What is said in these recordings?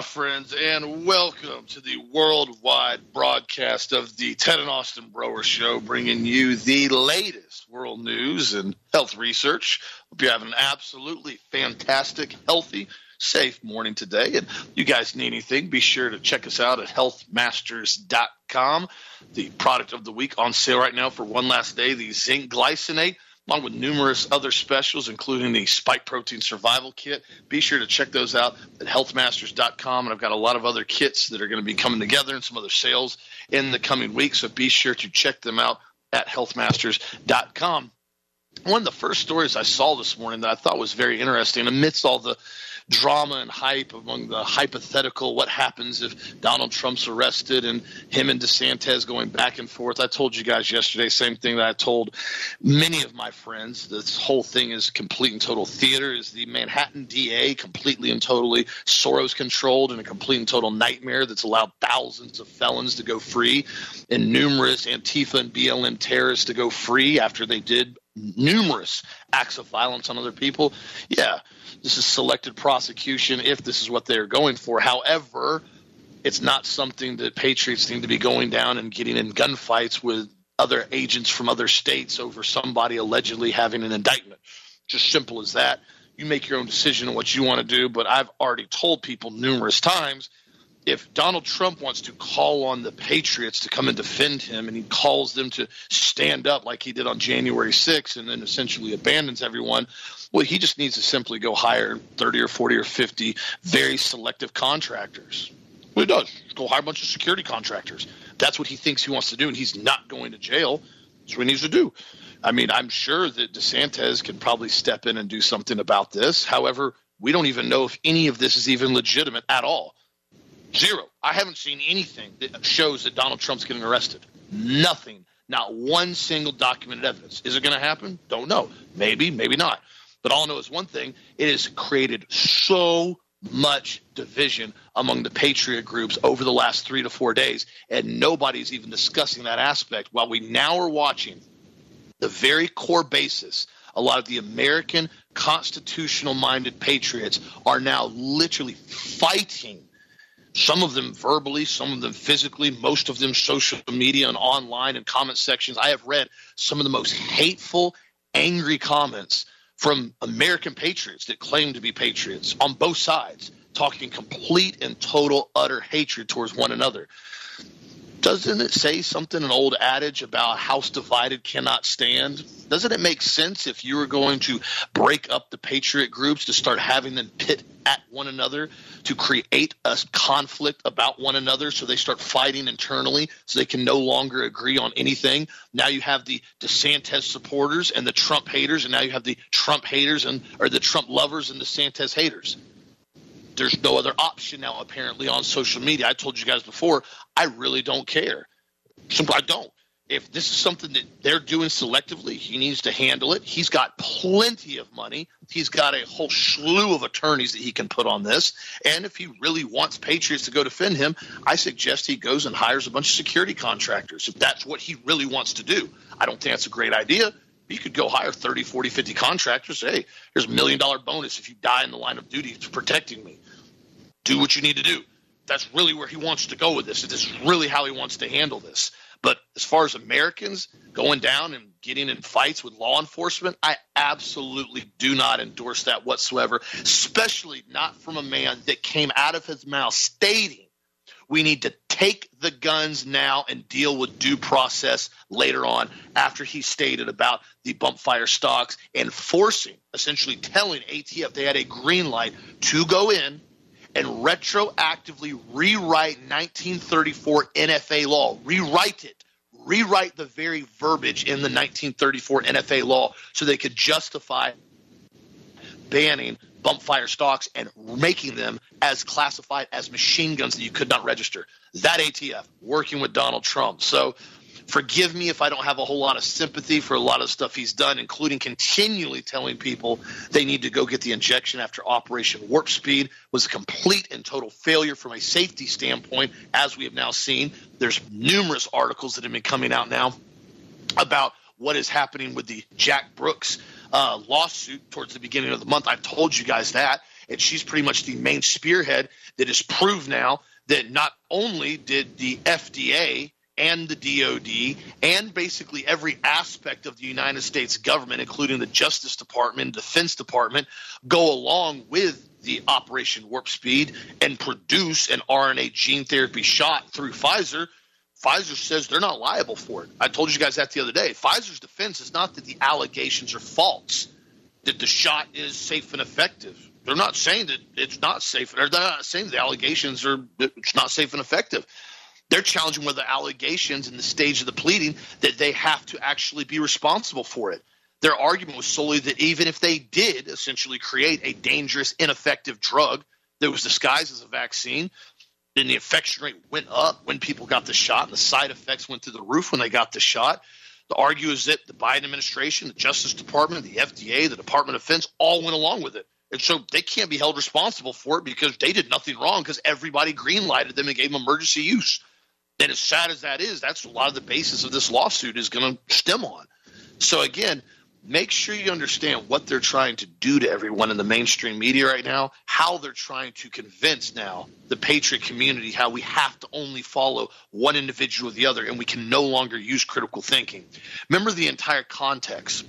My friends, and welcome to the worldwide broadcast of the Ted and Austin Broer Show, bringing you the latest world news and health research. Hope you're having an absolutely fantastic, healthy, safe morning today. And you guys need anything, be sure to check us out at healthmasters.com. The product of the week on sale right now for one last day, the zinc glycinate along with numerous other specials, including the Spike Protein Survival Kit. Be sure to check those out at healthmasters.com. And I've got a lot of other kits that are going to be coming together and some other sales in the coming weeks. So be sure to check them out at healthmasters.com. One of the first stories I saw this morning that I thought was very interesting, amidst all the drama and hype among the hypothetical what happens if Donald Trump's arrested and him and DeSantis going back and forth. I told you guys yesterday, same thing that I told many of my friends. This whole thing is complete and total theater. Is the Manhattan DA completely and totally Soros controlled and a complete and total nightmare that's allowed thousands of felons to go free and numerous Antifa and BLM terrorists to go free after they did numerous acts of violence on other people. Yeah, this is selected prosecution if this is what they're going for. However, it's not something that patriots need to be going down and getting in gunfights with other agents from other states over somebody allegedly having an indictment. Just simple as that. You make your own decision on what you want to do, but I've already told people numerous times if Donald Trump wants to call on the patriots to come and defend him and he calls them to stand up like he did on January 6th and then essentially abandons everyone, well, he just needs to simply go hire 30 or 40 or 50 very selective contractors. Well, he does. Go hire a bunch of security contractors. That's what he thinks he wants to do, and he's not going to jail. That's what he needs to do. I mean, I'm sure that DeSantis can probably step in and do something about this. However, we don't even know if any of this is even legitimate at all. Zero. I haven't seen anything that shows that Donald Trump's getting arrested. Nothing. Not one single documented evidence. Is it going to happen? Don't know. Maybe, maybe not. But all I know is one thing it has created so much division among the patriot groups over the last three to four days, and nobody's even discussing that aspect. While we now are watching the very core basis, a lot of the American constitutional minded patriots are now literally fighting some of them verbally, some of them physically, most of them social media and online and comment sections. I have read some of the most hateful, angry comments from American patriots that claim to be patriots on both sides, talking complete and total utter hatred towards one another. Doesn't it say something, an old adage about house divided cannot stand? Doesn't it make sense if you were going to break up the patriot groups to start having them pit at one another to create a conflict about one another so they start fighting internally so they can no longer agree on anything? Now you have the DeSantis supporters and the Trump haters, and now you have the Trump haters and or the Trump lovers and the DeSantis haters there's no other option now apparently on social media. I told you guys before, I really don't care. I don't. If this is something that they're doing selectively, he needs to handle it. He's got plenty of money. He's got a whole slew of attorneys that he can put on this. And if he really wants Patriots to go defend him, I suggest he goes and hires a bunch of security contractors if that's what he really wants to do. I don't think that's a great idea. You could go hire 30, 40, 50 contractors. Hey, here's a million dollar bonus if you die in the line of duty protecting me do what you need to do. That's really where he wants to go with this. This is really how he wants to handle this. But as far as Americans going down and getting in fights with law enforcement, I absolutely do not endorse that whatsoever, especially not from a man that came out of his mouth stating we need to take the guns now and deal with due process later on after he stated about the bump fire stocks and forcing, essentially telling ATF they had a green light to go in and retroactively rewrite 1934 NFA law, rewrite it, rewrite the very verbiage in the 1934 NFA law so they could justify banning bump fire stocks and making them as classified as machine guns that you could not register. That ATF working with Donald Trump. So Forgive me if I don't have a whole lot of sympathy for a lot of stuff he's done, including continually telling people they need to go get the injection after Operation Warp Speed was a complete and total failure from a safety standpoint, as we have now seen. There's numerous articles that have been coming out now about what is happening with the Jack Brooks uh, lawsuit towards the beginning of the month. I've told you guys that. and she's pretty much the main spearhead that has proved now that not only did the FDA and the DOD and basically every aspect of the United States government, including the Justice Department, Defense Department, go along with the Operation Warp Speed and produce an RNA gene therapy shot through Pfizer. Pfizer says they're not liable for it. I told you guys that the other day. Pfizer's defense is not that the allegations are false, that the shot is safe and effective. They're not saying that it's not safe. They're not saying the allegations are it's not safe and effective. They're challenging whether the allegations in the stage of the pleading that they have to actually be responsible for it. Their argument was solely that even if they did essentially create a dangerous, ineffective drug that was disguised as a vaccine, then the infection rate went up when people got the shot, and the side effects went through the roof when they got the shot. The argue is that the Biden administration, the Justice Department, the FDA, the Department of Defense all went along with it. And so they can't be held responsible for it because they did nothing wrong because everybody greenlighted them and gave them emergency use. And as sad as that is, that's a lot of the basis of this lawsuit is going to stem on. So again, make sure you understand what they're trying to do to everyone in the mainstream media right now, how they're trying to convince now the patriot community how we have to only follow one individual or the other and we can no longer use critical thinking. Remember the entire context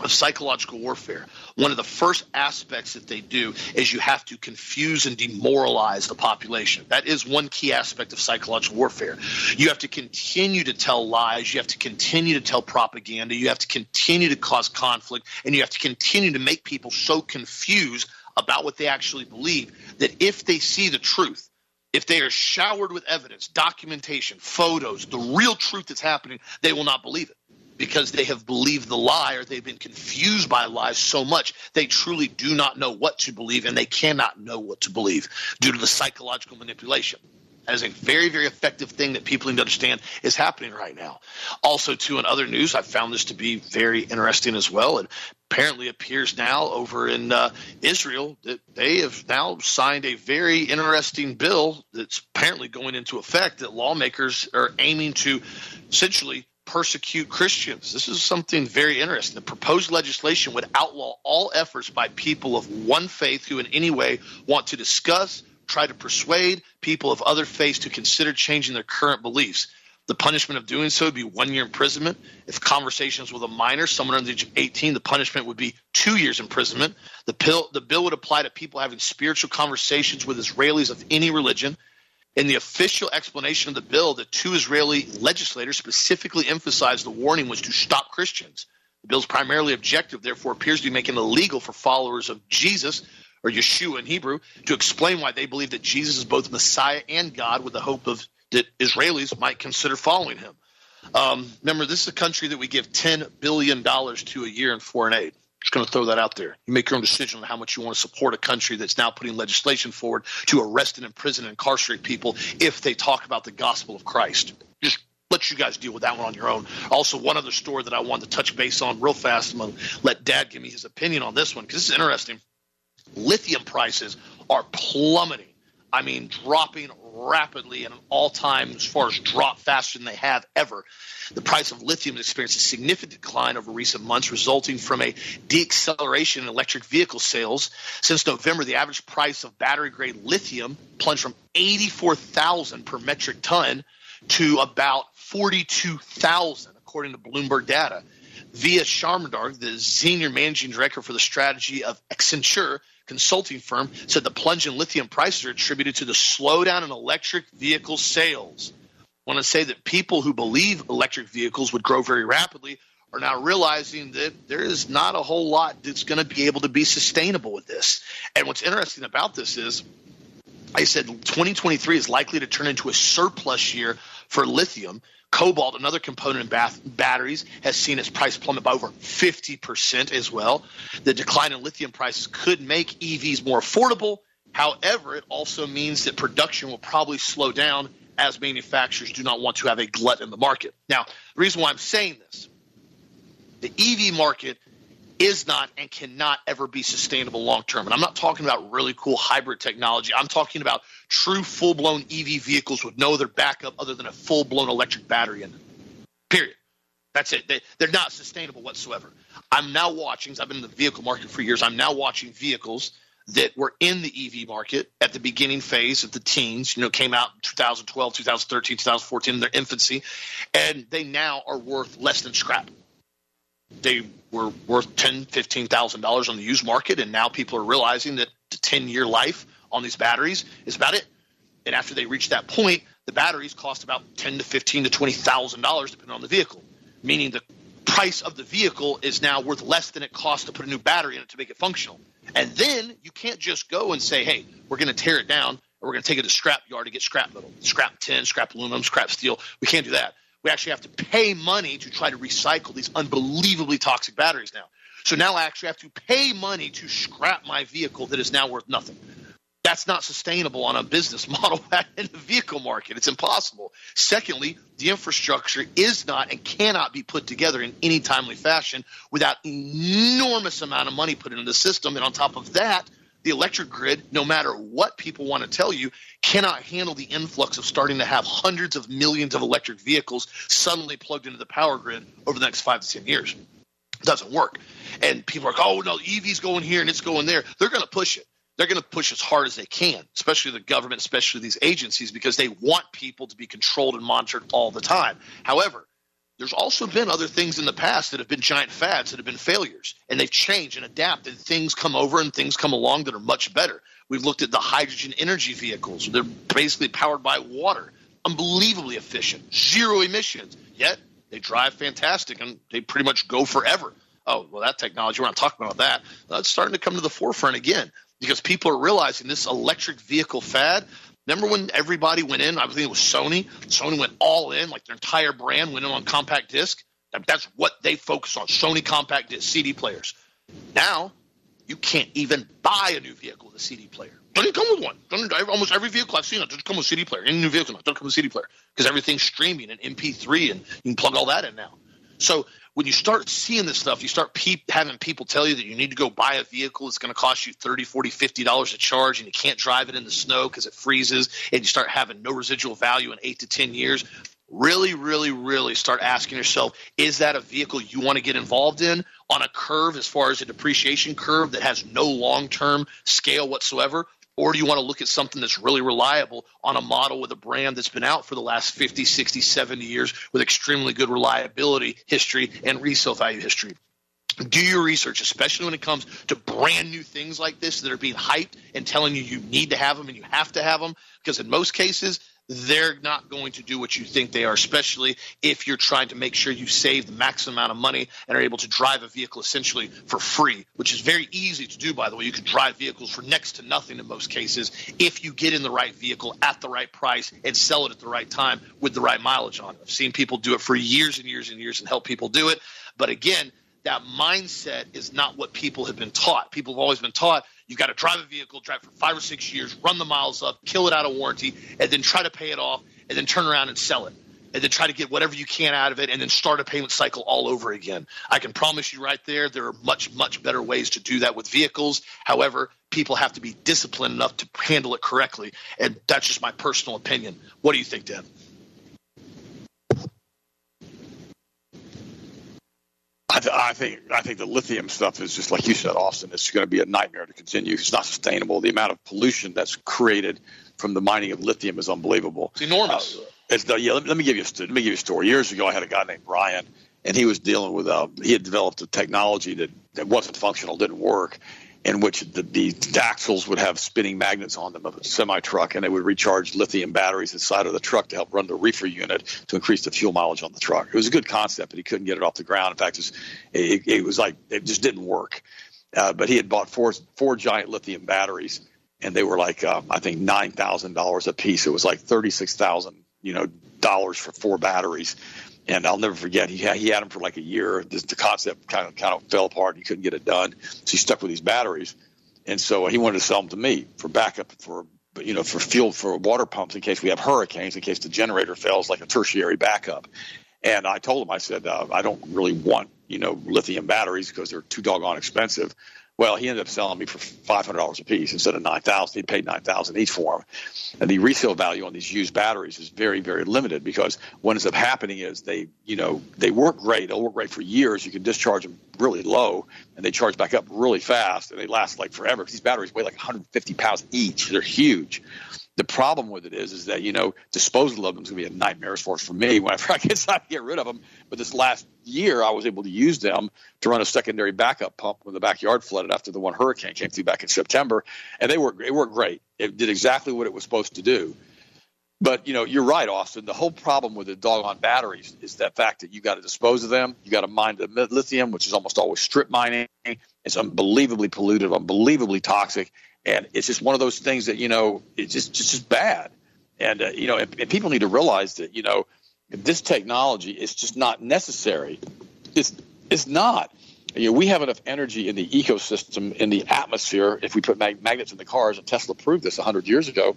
of psychological warfare, one of the first aspects that they do is you have to confuse and demoralize the population. That is one key aspect of psychological warfare. You have to continue to tell lies, you have to continue to tell propaganda, you have to continue to cause conflict, and you have to continue to make people so confused about what they actually believe that if they see the truth, if they are showered with evidence, documentation, photos, the real truth that's happening, they will not believe it because they have believed the lie or they've been confused by lies so much they truly do not know what to believe and they cannot know what to believe due to the psychological manipulation. That is a very very effective thing that people need to understand is happening right now. Also too in other news i found this to be very interesting as well. And apparently appears now over in uh, israel that they have now signed a very interesting bill that's apparently going into effect that lawmakers are aiming to essentially persecute Christians. This is something very interesting. The proposed legislation would outlaw all efforts by people of one faith who, in any way, want to discuss, try to persuade people of other faiths to consider changing their current beliefs. The punishment of doing so would be one year imprisonment. If conversations with a minor, someone under the age of 18, the punishment would be two years imprisonment. The, pill, the bill would apply to people having spiritual conversations with Israelis of any religion. In the official explanation of the bill, the two Israeli legislators specifically emphasized the warning was to stop Christians. The bill's primarily objective, therefore, appears to be making it illegal for followers of Jesus, or Yeshua in Hebrew, to explain why they believe that Jesus is both Messiah and God, with the hope of that Israelis might consider following him. Um, remember, this is a country that we give $10 billion to a year in foreign aid. Just going to throw that out there. You make your own decision on how much you want to support a country that's now putting legislation forward to arrest and imprison and incarcerate people if they talk about the gospel of Christ. Just let you guys deal with that one on your own. Also, one other story that I wanted to touch base on real fast. I'm going to let Dad give me his opinion on this one because this is interesting. Lithium prices are plummeting. I mean, dropping rapidly at an all time, as far as drop faster than they have ever. The price of lithium has experienced a significant decline over recent months, resulting from a deacceleration in electric vehicle sales. Since November, the average price of battery grade lithium plunged from 84,000 per metric ton to about 42,000, according to Bloomberg data. Via Sharmadar, the senior managing director for the strategy of Accenture, consulting firm said the plunge in lithium prices are attributed to the slowdown in electric vehicle sales. I want to say that people who believe electric vehicles would grow very rapidly are now realizing that there is not a whole lot that's going to be able to be sustainable with this. And what's interesting about this is, I said 2023 is likely to turn into a surplus year for lithium Cobalt, another component in bath- batteries, has seen its price plummet by over 50% as well. The decline in lithium prices could make EVs more affordable. However, it also means that production will probably slow down as manufacturers do not want to have a glut in the market. Now, the reason why I'm saying this, the EV market is not and cannot ever be sustainable long term. And I'm not talking about really cool hybrid technology. I'm talking about true full blown EV vehicles with no other backup other than a full blown electric battery in them. Period. That's it. They, they're not sustainable whatsoever. I'm now watching, I've been in the vehicle market for years, I'm now watching vehicles that were in the EV market at the beginning phase of the teens, you know, came out in 2012, 2013, 2014 in their infancy, and they now are worth less than scrap. They were worth ten, fifteen thousand dollars on the used market, and now people are realizing that the 10 year life on these batteries is about it. And after they reach that point, the batteries cost about ten to fifteen to twenty thousand dollars depending on the vehicle, meaning the price of the vehicle is now worth less than it costs to put a new battery in it to make it functional. And then you can't just go and say, hey, we're going to tear it down or we're going to take it to scrap yard to get scrap metal, scrap tin, scrap aluminum, scrap steel. We can't do that. We actually have to pay money to try to recycle these unbelievably toxic batteries now. So now I actually have to pay money to scrap my vehicle that is now worth nothing. That's not sustainable on a business model in the vehicle market. It's impossible. Secondly, the infrastructure is not and cannot be put together in any timely fashion without enormous amount of money put into the system. And on top of that, the electric grid, no matter what people want to tell you, cannot handle the influx of starting to have hundreds of millions of electric vehicles suddenly plugged into the power grid over the next five to 10 years. It doesn't work. And people are like, oh, no, EV's going here and it's going there. They're going to push it they're going to push as hard as they can, especially the government, especially these agencies, because they want people to be controlled and monitored all the time. However, there's also been other things in the past that have been giant fads that have been failures, and they've changed and adapted. Things come over and things come along that are much better. We've looked at the hydrogen energy vehicles. They're basically powered by water, unbelievably efficient, zero emissions, yet they drive fantastic and they pretty much go forever. Oh, well, that technology, we're not talking about that. That's starting to come to the forefront again because people are realizing this electric vehicle fad. Remember when everybody went in? I think it was Sony. Sony went all in, like their entire brand went in on compact disc. That's what they focus on Sony compact disc CD players. Now, you can't even buy a new vehicle with a CD player. Doesn't come with one. Doesn't, almost every vehicle I've seen doesn't come with a CD player. Any new vehicle doesn't come with a CD player because everything's streaming and MP3 and you can plug all that in now. So when you start seeing this stuff, you start pe- having people tell you that you need to go buy a vehicle. It's going to cost you 30, 40, 50 dollars to charge, and you can't drive it in the snow because it freezes, and you start having no residual value in eight to 10 years. Really, really, really start asking yourself: Is that a vehicle you want to get involved in on a curve as far as a depreciation curve that has no long-term scale whatsoever? Or do you want to look at something that's really reliable on a model with a brand that's been out for the last 50, 60, 70 years with extremely good reliability history and resale value history? do your research, especially when it comes to brand new things like this that are being hyped and telling you you need to have them and you have to have them. Because in most cases, they're not going to do what you think they are, especially if you're trying to make sure you save the maximum amount of money and are able to drive a vehicle essentially for free, which is very easy to do, by the way. You can drive vehicles for next to nothing in most cases if you get in the right vehicle at the right price and sell it at the right time with the right mileage on it. I've seen people do it for years and years and years and help people do it. But again, that mindset is not what people have been taught. People have always been taught You've got to drive a vehicle, drive for five or six years, run the miles up, kill it out of warranty, and then try to pay it off, and then turn around and sell it. And then try to get whatever you can out of it and then start a payment cycle all over again. I can promise you right there, there are much, much better ways to do that with vehicles. However, people have to be disciplined enough to handle it correctly. And that's just my personal opinion. What do you think, Dan? I, th- I, think I think the lithium stuff is just like you said, Austin. It's going to be a nightmare to continue. It's not sustainable. The amount of pollution that's created from the mining of lithium is unbelievable. It's enormous. Uh, it's yeah. Let, let, me give you a, let me give you a story. Years ago, I had a guy named Brian, and he was dealing with uh, he had developed a technology that, that wasn't functional, didn't work, in which the, the axles would have spinning magnets on them of a semi truck, and they would recharge lithium batteries inside of the truck to help run the reefer unit to increase the fuel mileage on the truck. It was a good concept, but he couldn't get it off the ground. In fact, it was, it, it was like it just didn't work. Uh, but he had bought four four giant lithium batteries, and they were like uh, I think nine thousand dollars a piece. It was like thirty six thousand you know dollars for four batteries and I'll never forget he had, he had them for like a year. the concept kind of kind of fell apart. He couldn't get it done, so he stuck with these batteries, and so he wanted to sell them to me for backup for you know for fuel for water pumps in case we have hurricanes, in case the generator fails, like a tertiary backup. And I told him, I said, uh, I don't really want you know lithium batteries because they're too doggone expensive. Well, he ended up selling me for five hundred dollars a piece instead of nine thousand. He paid nine thousand each for them, and the resale value on these used batteries is very, very limited because what ends up happening is they, you know, they work great. They'll work great for years. You can discharge them really low, and they charge back up really fast, and they last like forever. These batteries weigh like 150 pounds each. They're huge. The problem with it is, is that you know disposal of them is going to be a nightmare as far as for me whenever I get to get rid of them. But this last year, I was able to use them to run a secondary backup pump when the backyard flooded after the one hurricane came through back in September, and they worked. It worked great. It did exactly what it was supposed to do. But you know, you're right, Austin. The whole problem with the doggone batteries is that fact that you got to dispose of them. You got to mine the lithium, which is almost always strip mining. It's unbelievably polluted, unbelievably toxic, and it's just one of those things that you know it's just just, just bad. And uh, you know, and, and people need to realize that you know this technology is just not necessary. It's it's not. You know, we have enough energy in the ecosystem, in the atmosphere. If we put mag- magnets in the cars, and Tesla proved this 100 years ago,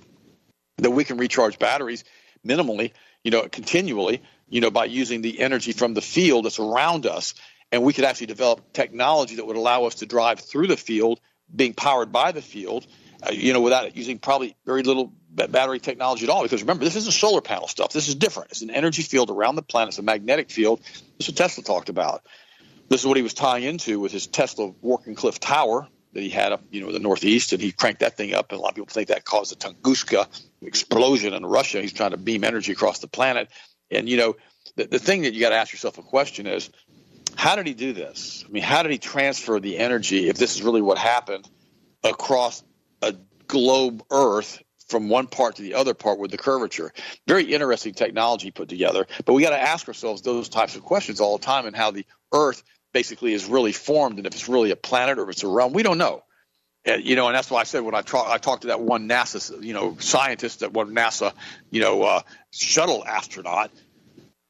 that we can recharge batteries minimally, you know, continually, you know, by using the energy from the field that's around us. And we could actually develop technology that would allow us to drive through the field being powered by the field, uh, you know, without using probably very little battery technology at all. Because remember, this isn't solar panel stuff. This is different. It's an energy field around the planet. It's a magnetic field. This is what Tesla talked about. This is what he was tying into with his Tesla Cliff Tower that he had up, you know, in the Northeast, and he cranked that thing up. And a lot of people think that caused the Tunguska explosion in Russia. He's trying to beam energy across the planet. And you know, the, the thing that you got to ask yourself a question is, how did he do this? I mean, how did he transfer the energy, if this is really what happened, across a globe Earth from one part to the other part with the curvature? Very interesting technology put together. But we got to ask ourselves those types of questions all the time and how the Earth basically is really formed and if it's really a planet or if it's a realm. We don't know. And, you know, and that's why I said when I, tra- I talked to that one NASA, you know, scientist, that one NASA, you know, uh, shuttle astronaut,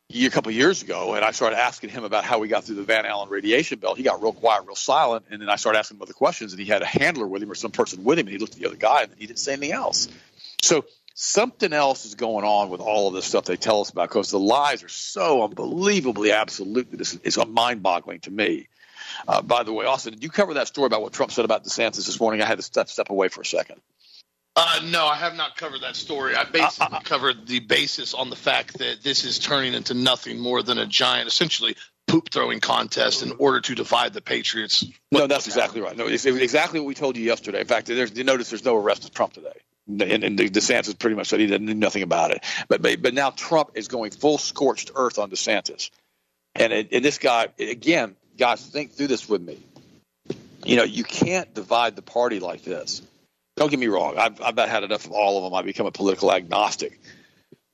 a couple years ago, and I started asking him about how we got through the Van Allen radiation belt. He got real quiet, real silent, and then I started asking him other questions, and he had a handler with him or some person with him, and he looked at the other guy, and he didn't say anything else. So something else is going on with all of this stuff they tell us about because the lies are so unbelievably absolute that it's, it's mind-boggling to me. Uh, by the way, Austin, did you cover that story about what Trump said about DeSantis this morning? I had to step step away for a second. Uh, no, I have not covered that story. I basically uh, uh, covered the basis on the fact that this is turning into nothing more than a giant, essentially poop throwing contest in order to divide the Patriots. No, that's exactly right. No, it's exactly what we told you yesterday. In fact, there's, you notice there's no arrest of Trump today. And, and DeSantis pretty much said he didn't know nothing about it. But, but but now Trump is going full scorched earth on DeSantis, and, it, and this guy again, guys, think through this with me. You know, you can't divide the party like this. Don't get me wrong. I've, I've had enough of all of them. I become a political agnostic.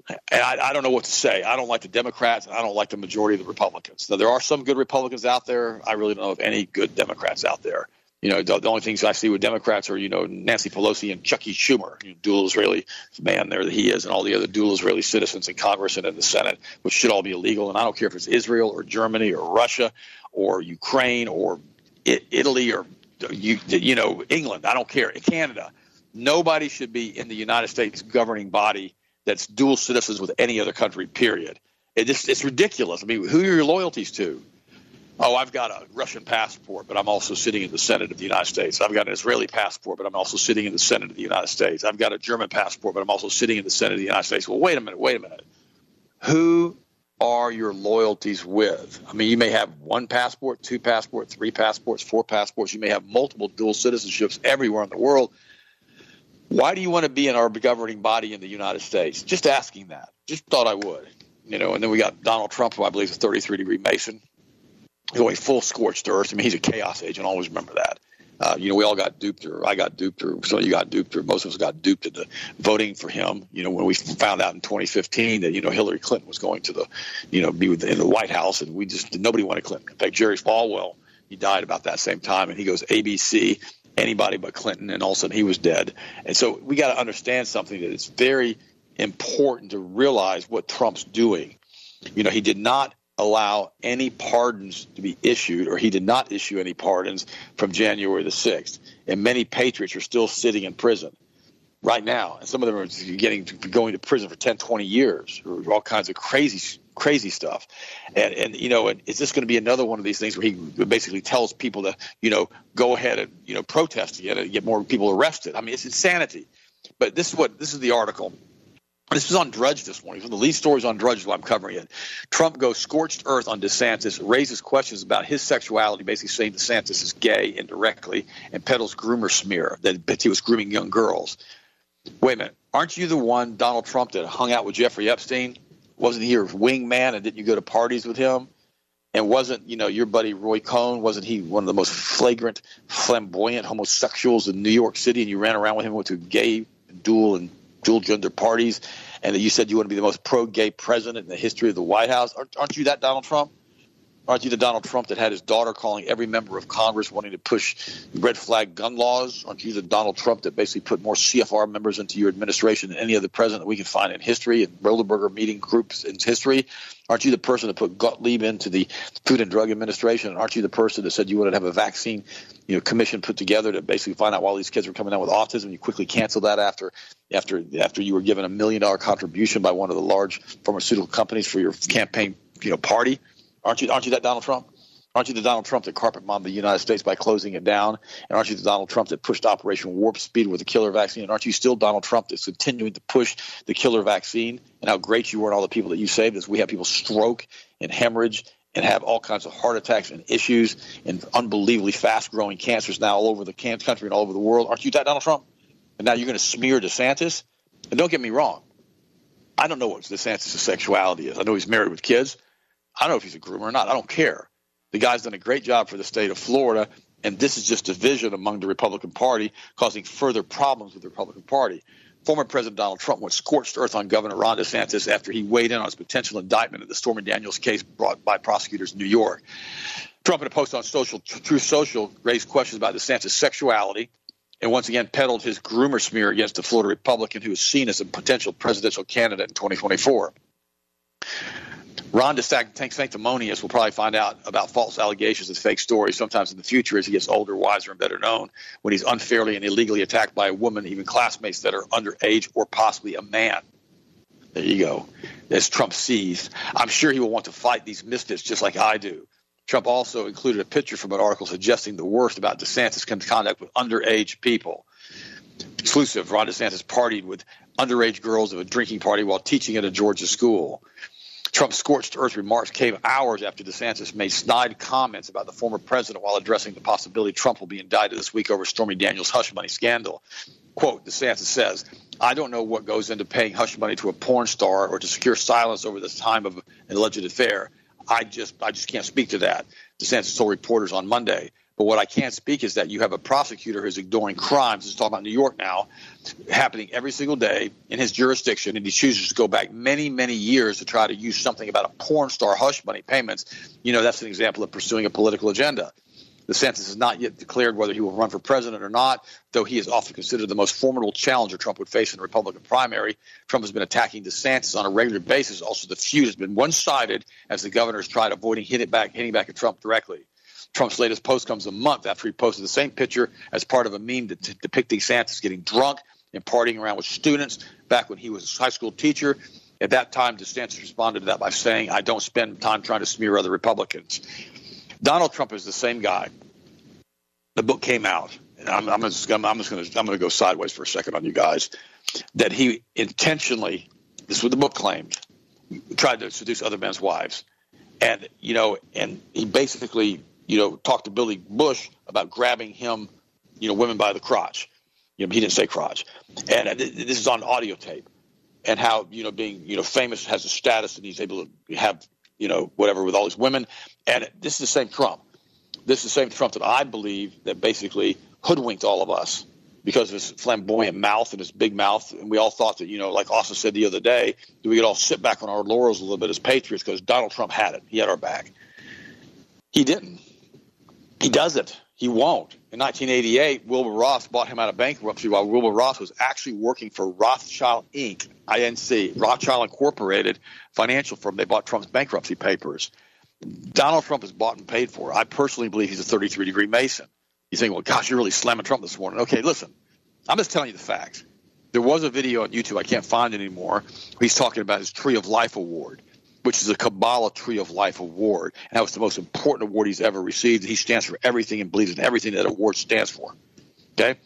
And I, I, don't know what to say. I don't like the Democrats, and I don't like the majority of the Republicans. Now, there are some good Republicans out there. I really don't know of any good Democrats out there. You know, the, the only things I see with Democrats are, you know, Nancy Pelosi and Chucky Schumer, you know, dual Israeli man there that he is, and all the other dual Israeli citizens in Congress and in the Senate, which should all be illegal. And I don't care if it's Israel or Germany or Russia or Ukraine or Italy or you, you know England. I don't care. Canada. Nobody should be in the United States governing body that's dual citizens with any other country. Period. It it's ridiculous. I mean, who are your loyalties to? Oh, I've got a Russian passport, but I'm also sitting in the Senate of the United States. I've got an Israeli passport, but I'm also sitting in the Senate of the United States. I've got a German passport, but I'm also sitting in the Senate of the United States. Well, wait a minute, wait a minute. Who are your loyalties with? I mean, you may have one passport, two passports, three passports, four passports. You may have multiple dual citizenships everywhere in the world. Why do you want to be in our governing body in the United States? Just asking that. Just thought I would. You know, and then we got Donald Trump, who I believe is a 33 degree Mason, going full scorched earth. I mean, he's a chaos agent. Always remember that. Uh, you know, we all got duped, or I got duped, or some of you got duped, or most of us got duped into voting for him. You know, when we found out in 2015 that you know Hillary Clinton was going to the, you know, be in the White House, and we just nobody wanted Clinton. In fact, Jerry Falwell, he died about that same time, and he goes ABC, anybody but Clinton, and all of a sudden he was dead. And so we got to understand something that it's very important to realize what Trump's doing. You know, he did not allow any pardons to be issued, or he did not issue any pardons from January the 6th. And many patriots are still sitting in prison right now. And some of them are getting going to prison for 10, 20 years, or all kinds of crazy crazy stuff. And and you know, is this going to be another one of these things where he basically tells people to you know go ahead and you know protest to get get more people arrested? I mean, it's insanity. But this is what this is the article. This was on Drudge this morning. One of the lead stories on Drudge while I'm covering it. Trump goes scorched earth on DeSantis, raises questions about his sexuality, basically saying DeSantis is gay indirectly, and peddles groomer smear that he was grooming young girls. Wait a minute. Aren't you the one, Donald Trump, that hung out with Jeffrey Epstein? Wasn't he your wingman, and didn't you go to parties with him? And wasn't you know your buddy Roy Cohn? Wasn't he one of the most flagrant, flamboyant homosexuals in New York City? And you ran around with him, went to a gay, duel and dual gender parties, and that you said you want to be the most pro-gay president in the history of the White House. Aren't, aren't you that Donald Trump? Aren't you the Donald Trump that had his daughter calling every member of Congress wanting to push red flag gun laws? Aren't you the Donald Trump that basically put more CFR members into your administration than any other president that we can find in history and Bilderberger meeting groups in history? Aren't you the person that put Gottlieb into the Food and Drug Administration? And aren't you the person that said you wanted to have a vaccine, you know, commission put together to basically find out why these kids were coming down with autism? You quickly canceled that after after after you were given a million dollar contribution by one of the large pharmaceutical companies for your campaign, you know, party. Aren't you? Aren't you that Donald Trump? Aren't you the Donald Trump that carpet bombed the United States by closing it down? And aren't you the Donald Trump that pushed Operation Warp Speed with the killer vaccine? And aren't you still Donald Trump that's continuing to push the killer vaccine and how great you were and all the people that you saved as we have people stroke and hemorrhage and have all kinds of heart attacks and issues and unbelievably fast growing cancers now all over the country and all over the world? Aren't you that Donald Trump? And now you're going to smear DeSantis? And don't get me wrong. I don't know what DeSantis' sexuality is. I know he's married with kids. I don't know if he's a groomer or not. I don't care. The guy's done a great job for the state of Florida, and this is just division among the Republican Party, causing further problems with the Republican Party. Former President Donald Trump went scorched earth on Governor Ron DeSantis after he weighed in on his potential indictment of the Stormy Daniels case brought by prosecutors in New York. Trump, in a post on social Truth Social, raised questions about DeSantis' sexuality and once again peddled his groomer smear against the Florida Republican who is seen as a potential presidential candidate in 2024. Ron sanctimonious will probably find out about false allegations and fake stories sometimes in the future as he gets older, wiser, and better known when he's unfairly and illegally attacked by a woman, even classmates that are underage or possibly a man. There you go. As Trump sees, I'm sure he will want to fight these misfits just like I do. Trump also included a picture from an article suggesting the worst about DeSantis' conduct with underage people. Exclusive, Ron DeSantis partied with underage girls at a drinking party while teaching at a Georgia school. Trump's scorched earth remarks came hours after DeSantis made snide comments about the former president while addressing the possibility Trump will be indicted this week over Stormy Daniels' hush money scandal. Quote, DeSantis says, I don't know what goes into paying hush money to a porn star or to secure silence over the time of an alleged affair. I just I just can't speak to that. DeSantis told reporters on Monday. But what I can't speak is that you have a prosecutor who's ignoring crimes. Let's talk about New York now, happening every single day in his jurisdiction, and he chooses to go back many, many years to try to use something about a porn star hush money payments. You know, that's an example of pursuing a political agenda. DeSantis has not yet declared whether he will run for president or not, though he is often considered the most formidable challenger Trump would face in a Republican primary. Trump has been attacking DeSantis on a regular basis. Also, the feud has been one-sided as the governor has tried avoiding hitting back, hitting back at Trump directly. Trump's latest post comes a month after he posted the same picture as part of a meme that depicting Santos getting drunk and partying around with students back when he was a high school teacher. At that time, DeSantis responded to that by saying, I don't spend time trying to smear other Republicans. Donald Trump is the same guy. The book came out. And I'm, I'm just, I'm, I'm just I'm going to go sideways for a second on you guys. That he intentionally, this is what the book claimed, tried to seduce other men's wives, and you know, and he basically you know, talked to Billy Bush about grabbing him, you know, women by the crotch. You know, he didn't say crotch. And uh, this is on audio tape. And how, you know, being, you know, famous has a status and he's able to have, you know, whatever with all these women. And this is the same Trump. This is the same Trump that I believe that basically hoodwinked all of us because of his flamboyant mouth and his big mouth. And we all thought that, you know, like Austin said the other day, that we could all sit back on our laurels a little bit as patriots because Donald Trump had it. He had our back. He didn't. He doesn't. He won't. In 1988, Wilbur Ross bought him out of bankruptcy while Wilbur Ross was actually working for Rothschild Inc., INC, Rothschild Incorporated financial firm. They bought Trump's bankruptcy papers. Donald Trump is bought and paid for. I personally believe he's a 33 degree Mason. You think, well, gosh, you're really slamming Trump this morning. Okay, listen, I'm just telling you the facts. There was a video on YouTube, I can't find anymore. He's talking about his Tree of Life award. Which is a Kabbalah Tree of Life award. And that was the most important award he's ever received. He stands for everything and believes in everything that award stands for. Okay?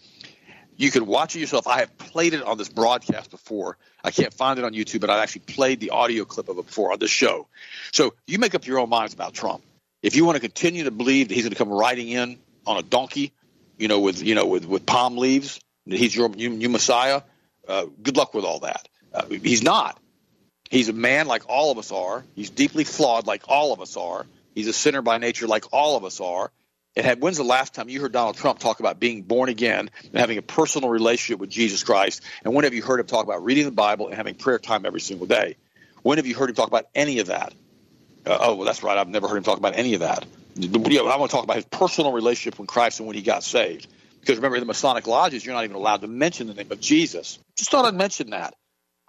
You can watch it yourself. I have played it on this broadcast before. I can't find it on YouTube, but I actually played the audio clip of it before on this show. So you make up your own minds about Trump. If you want to continue to believe that he's going to come riding in on a donkey, you know, with you know with with palm leaves, that he's your new, new Messiah, uh, good luck with all that. Uh, he's not. He's a man like all of us are. He's deeply flawed like all of us are. He's a sinner by nature like all of us are. And had, when's the last time you heard Donald Trump talk about being born again and having a personal relationship with Jesus Christ? And when have you heard him talk about reading the Bible and having prayer time every single day? When have you heard him talk about any of that? Uh, oh, well, that's right. I've never heard him talk about any of that. I want to talk about his personal relationship with Christ and when he got saved. Because remember, in the Masonic lodges, you're not even allowed to mention the name of Jesus. Just thought I'd mention that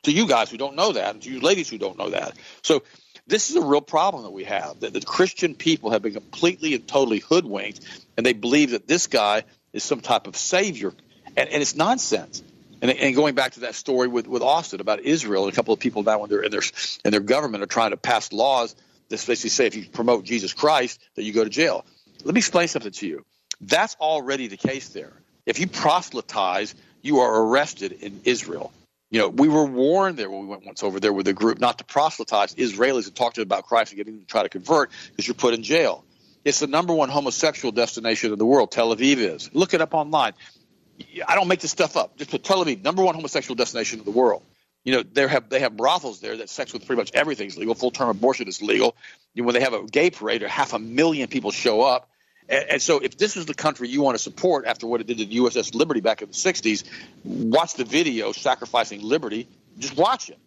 to you guys who don't know that, and to you ladies who don't know that. So this is a real problem that we have that the Christian people have been completely and totally hoodwinked, and they believe that this guy is some type of savior, and, and it's nonsense. And, and, going back to that story with, with Austin about Israel, and a couple of people now in their in their in their government are trying to pass laws that basically say if you promote Jesus Christ that you go to jail. Let me explain something to you. That's already the case there. If you proselytize, you are arrested in Israel. You know, we were warned there when we went once over there with a group not to proselytize Israelis and talk to them about Christ and get them to try to convert because you're put in jail. It's the number one homosexual destination in the world. Tel Aviv is. Look it up online. I don't make this stuff up. Just put Tel Aviv, number one homosexual destination in the world. You know, they have they have brothels there that sex with pretty much everything is legal. Full term abortion is legal. You when they have a gay parade, or half a million people show up. And, and, so, if this is the country you want to support after what it did to the USS Liberty back in the 60s, watch the video sacrificing liberty. Just watch it.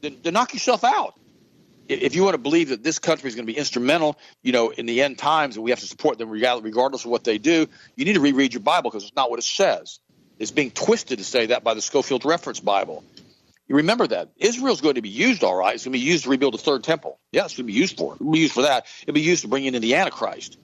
Then, then knock yourself out. If you want to believe that this country is going to be instrumental, you know, in the end times, and we have to support them regardless of what they do, you need to reread your Bible because it's not what it says. It's being twisted to say that by the Scofield Reference Bible. You remember that Israel's going to be used, all right. It's going to be used to rebuild the third temple. Yeah, it's going to be used for it. It'll be used for that. It'll be used to bring in the Antichrist.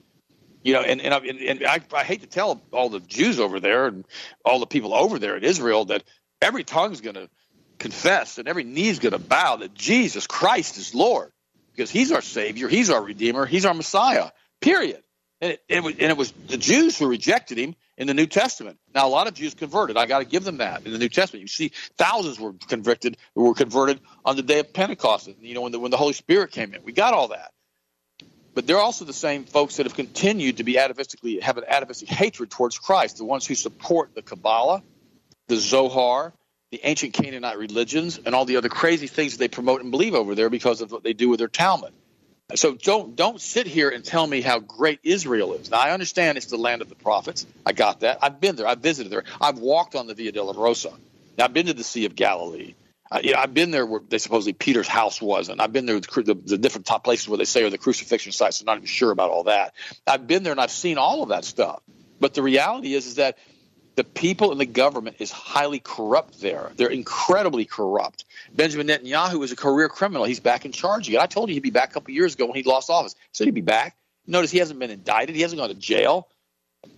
You know, and and, I, and I, I hate to tell all the Jews over there and all the people over there in Israel that every tongue's going to confess and every knee's going to bow that Jesus Christ is Lord because He's our Savior, He's our Redeemer, He's our Messiah. Period. And it, it was, and it was the Jews who rejected Him in the New Testament. Now, a lot of Jews converted. I got to give them that in the New Testament. You see, thousands were convicted, were converted on the day of Pentecost. You know, when the when the Holy Spirit came in, we got all that. But they're also the same folks that have continued to be atavistically have an atavistic hatred towards Christ, the ones who support the Kabbalah, the Zohar, the ancient Canaanite religions, and all the other crazy things that they promote and believe over there because of what they do with their Talmud. So don't don't sit here and tell me how great Israel is. Now I understand it's the land of the prophets. I got that. I've been there. I've visited there. I've walked on the Via Dolorosa. Now I've been to the Sea of Galilee. Uh, you know, I've been there where they supposedly Peter's house was, and I've been there the, the, different top places where they say are the crucifixion sites. I'm not even sure about all that. I've been there and I've seen all of that stuff. But the reality is, is that the people in the government is highly corrupt there. They're incredibly corrupt. Benjamin Netanyahu is a career criminal. He's back in charge again. I told you he'd be back a couple years ago when he lost office. So he'd be back. Notice he hasn't been indicted. He hasn't gone to jail.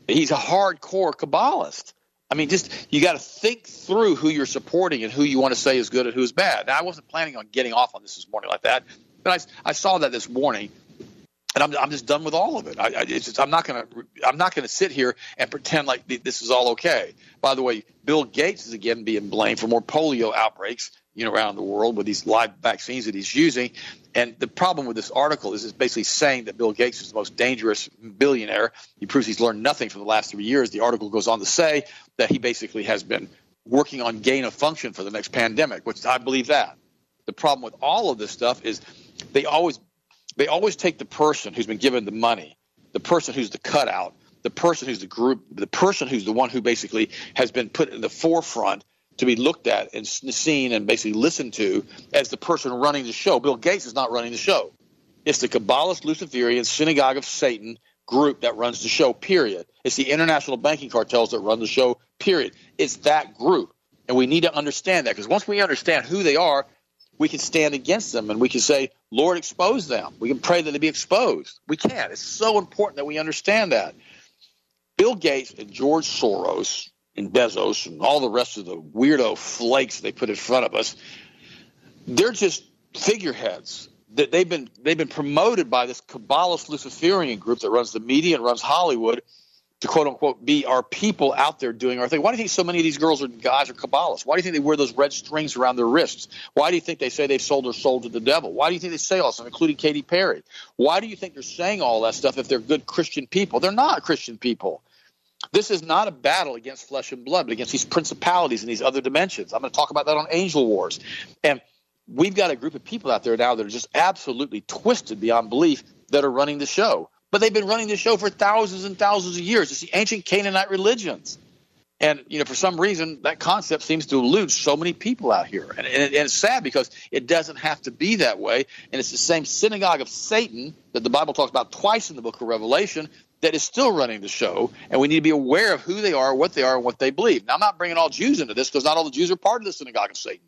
He's a hardcore Kabbalist. I mean, just you got to think through who you're supporting and who you want to say is good and who's bad. Now, I wasn't planning on getting off on this this morning like that, but I, I saw that this morning, and I'm, I'm just done with all of it. I, I just, I'm not gonna I'm not gonna sit here and pretend like this is all okay. By the way, Bill Gates is again being blamed for more polio outbreaks you know around the world with these live vaccines that he's using. And the problem with this article is it's basically saying that Bill Gates is the most dangerous billionaire. He proves he's learned nothing from the last three years. The article goes on to say that he basically has been working on gain of function for the next pandemic, which I believe that. The problem with all of this stuff is they always they always take the person who's been given the money, the person who's the cutout, the person who's the group, the person who's the one who basically has been put in the forefront to be looked at and seen and basically listened to as the person running the show. Bill Gates is not running the show. It's the Kabbalist Luciferian Synagogue of Satan group that runs the show, period. It's the international banking cartels that run the show, period. It's that group. And we need to understand that because once we understand who they are, we can stand against them and we can say, Lord, expose them. We can pray that they be exposed. We can. It's so important that we understand that. Bill Gates and George Soros and Bezos and all the rest of the weirdo flakes they put in front of us, they're just figureheads. that they've been they've been promoted by this Kabbalist Luciferian group that runs the media and runs Hollywood to quote unquote be our people out there doing our thing. Why do you think so many of these girls or guys are Kabbalists? Why do you think they wear those red strings around their wrists? Why do you think they say they've sold their soul to the devil? Why do you think they say all this stuff, including Katy Perry? Why do you think they're saying all that stuff if they're good Christian people? They're not Christian people. This is not a battle against flesh and blood, but against these principalities and these other dimensions. I'm going to talk about that on Angel Wars. And we've got a group of people out there now that are just absolutely twisted beyond belief that are running the show. But they've been running the show for thousands and thousands of years. It's the ancient Canaanite religions. And you know, for some reason, that concept seems to elude so many people out here, and, and, and, it's sad because it doesn't have to be that way. And it's the same synagogue of Satan that the Bible talks about twice in the Book of Revelation that is still running the show. And we need to be aware of who they are, what they are, and what they believe. Now, I'm not bringing all Jews into this because not all the Jews are part of the synagogue of Satan.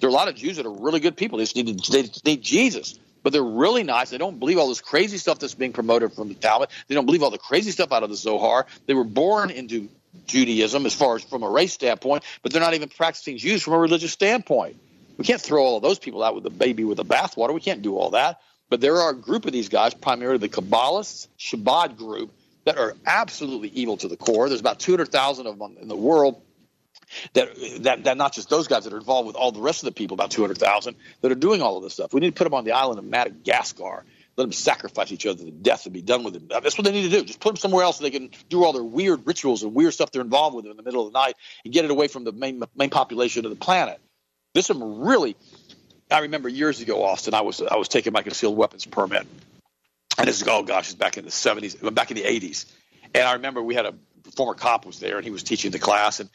There are a lot of Jews that are really good people. They just need, to, they need Jesus but they're really nice. They don't believe all this crazy stuff that's being promoted from the Talmud. They don't believe all the crazy stuff out of the Zohar. They were born into Judaism as far as from a race standpoint, but they're not even practicing Jews from a religious standpoint. We can't throw all of those people out with the baby with the bathwater. We can't do all that. But there are a group of these guys, primarily the Kabbalists, Chabad group, that are absolutely evil to the core. There's about 200,000 of them in the world that, that that not just those guys that are involved with all the rest of the people, about 200,000, that are doing all of this stuff. We need to put them on the island of Madagascar. Let them sacrifice each other to death and be done with it. That's what they need to do. Just put them somewhere else so they can do all their weird rituals and weird stuff they're involved with in the middle of the night and get it away from the main main population of the planet. There's some really. I remember years ago, Austin. I was I was taking my concealed weapons permit, and this is oh gosh, it's back in the 70s, back in the 80s, and I remember we had a former cop was there and he was teaching the class. And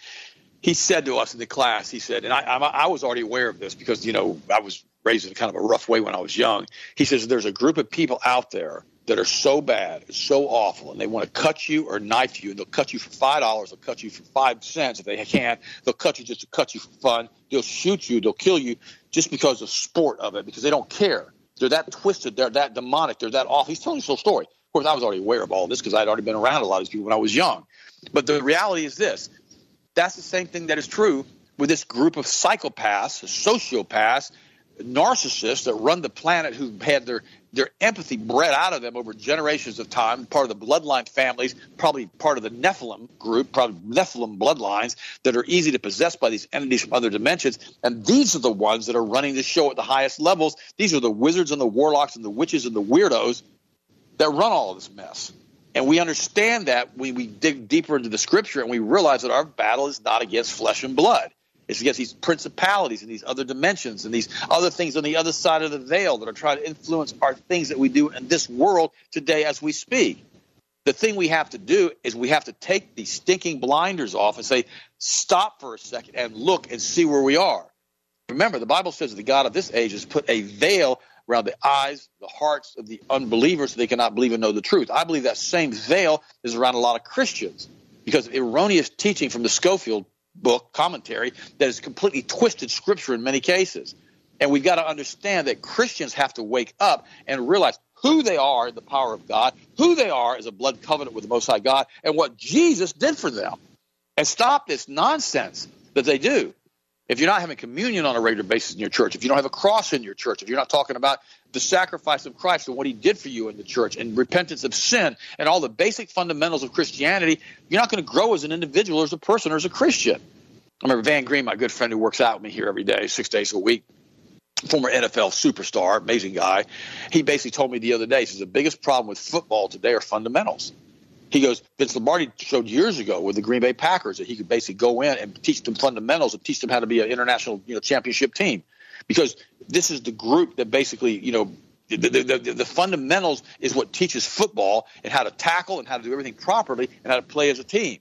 he said to us in the class, he said, and I, I, was already aware of this because, you know, I was raised in kind of a rough way when I was young. He says, there's a group of people out there that are so bad, so awful, and they want to cut you or knife you, and they'll cut you for five dollars, they'll cut you for five cents if they can, they'll cut you just to cut you for fun, they'll shoot you, they'll kill you just because of sport of it, because they don't care. They're that twisted, they're that demonic, they're that off. He's telling us a story. Of course, I was already aware of all this because I'd already been around a lot of these people when I was young. But the reality is this that's the same thing that is true with this group of psychopaths, sociopaths, narcissists that run the planet who've had their their empathy bred out of them over generations of time, part of the bloodline families, probably part of the Nephilim group, probably Nephilim bloodlines that are easy to possess by these entities from other dimensions. And these are the ones that are running the show at the highest levels. These are the wizards and the warlocks and the witches and the weirdos that run all this mess. And we understand that when we dig deeper into the scripture and we realize that our battle is not against flesh and blood. It's against these principalities and these other dimensions and these other things on the other side of the veil that are trying to influence our things that we do in this world today as we speak. The thing we have to do is we have to take these stinking blinders off and say, stop for a second and look and see where we are. Remember, the Bible says the God of this age has put a veil around the eyes, the hearts of the unbelievers so they cannot believe and know the truth. I believe that same veil is around a lot of Christians because of erroneous teaching from the Scofield book commentary that has completely twisted scripture in many cases. And we've got to understand that Christians have to wake up and realize who they are in the power of God, who they are as a blood covenant with the Most High God, and what Jesus did for them. And stop this nonsense that they do if you're not having communion on a regular basis in your church, if you don't have a cross in your church, if you're not talking about the sacrifice of Christ and what he did for you in the church and repentance of sin and all the basic fundamentals of Christianity, you're not going to grow as an individual or as a person or as a Christian. I remember Van Green, my good friend who works out with me here every day, six days a week, former NFL superstar, amazing guy. He basically told me the other day, he says the biggest problem with football today are fundamentals. He goes, Vince Lombardi showed years ago with the Green Bay Packers that he could basically go in and teach them fundamentals and teach them how to be an international you know, championship team. Because this is the group that basically, you know, the, the, the, the, fundamentals is what teaches football and how to tackle and how to do everything properly and how to play as a team.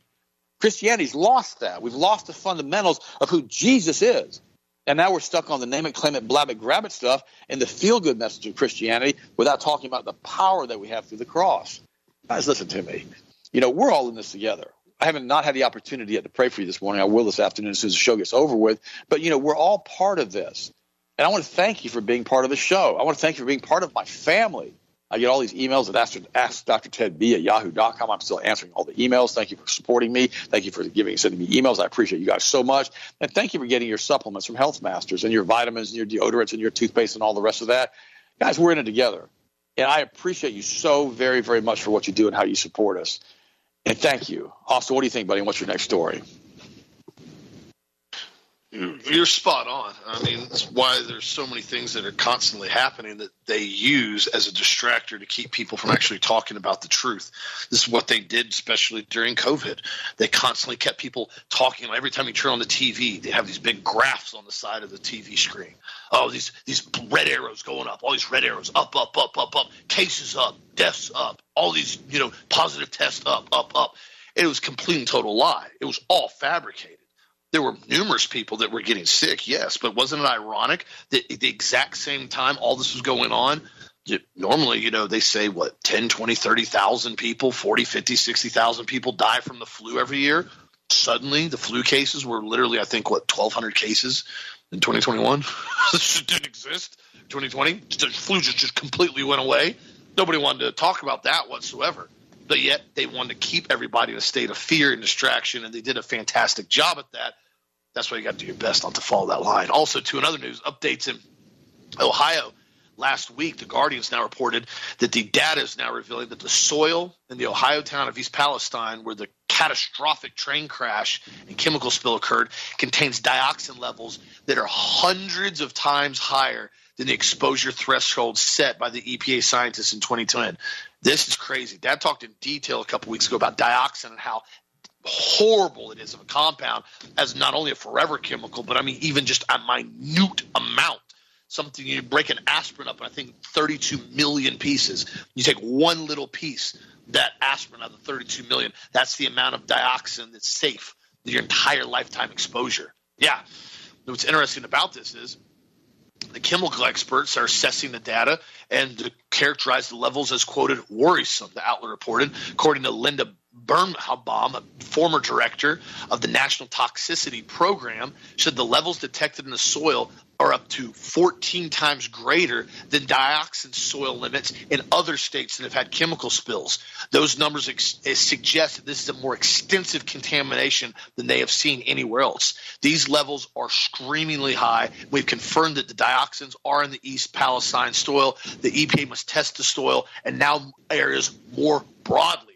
Christianity's lost that. We've lost the fundamentals of who Jesus is. And now we're stuck on the name it, claim it, blab it, grab it stuff and the feel good message of Christianity without talking about the power that we have through the cross. Guys, listen to me. You know, we're all in this together. I haven't not had the opportunity yet to pray for you this morning. I will this afternoon as soon as the show gets over with. But you know, we're all part of this. And I want to thank you for being part of the show. I want to thank you for being part of my family. I get all these emails at ask, ask Dr. Ted B at yahoo.com. I'm still answering all the emails. Thank you for supporting me. Thank you for giving sending me emails. I appreciate you guys so much. And thank you for getting your supplements from Health Masters and your vitamins and your deodorants and your toothpaste and all the rest of that guys, we're in it together. And I appreciate you so very, very much for what you do and how you support us. And thank you. Austin, what do you think, buddy? What's your next story? You're spot on. I mean, that's why there's so many things that are constantly happening that they use as a distractor to keep people from actually talking about the truth. This is what they did, especially during COVID. They constantly kept people talking. Every time you turn on the TV, they have these big graphs on the side of the TV screen. Oh, these these red arrows going up. All these red arrows up, up, up, up, up. Cases up, deaths up. All these you know positive tests up, up, up. It was complete and total lie. It was all fabricated there were numerous people that were getting sick, yes, but wasn't it ironic that at the exact same time all this was going on, normally, you know, they say what 10, 20, 30,000 people, 40, 50, 60,000 people die from the flu every year. Suddenly, the flu cases were literally, I think, what 1,200 cases in 2021. this didn't exist. 2020, the flu just, just completely went away. Nobody wanted to talk about that whatsoever but yet they wanted to keep everybody in a state of fear and distraction, and they did a fantastic job at that. That's why you got to do your best not to follow that line. Also, to another news updates in Ohio last week, the Guardians now reported that the data is now revealing that the soil in the Ohio town of East Palestine, where the catastrophic train crash and chemical spill occurred, contains dioxin levels that are hundreds of times higher than the exposure threshold set by the EPA scientists in 2010. This is crazy. Dad talked in detail a couple weeks ago about dioxin and how horrible it is of a compound as not only a forever chemical, but I mean even just a minute amount. Something you break an aspirin up, and I think 32 million pieces. You take one little piece, that aspirin out of the 32 million, that's the amount of dioxin that's safe your entire lifetime exposure. Yeah. What's interesting about this is the chemical experts are assessing the data and characterize the levels as quoted worrisome, the outlet reported. According to Linda Birnbaum, a former director of the National Toxicology Program, said the levels detected in the soil are up to 14 times greater than dioxin soil limits in other states that have had chemical spills. Those numbers ex- eh, suggest that this is a more extensive contamination than they have seen anywhere else. These levels are screamingly high. We've confirmed that the dioxins are in the East Palestine soil. The EPA must test the soil and now areas more broadly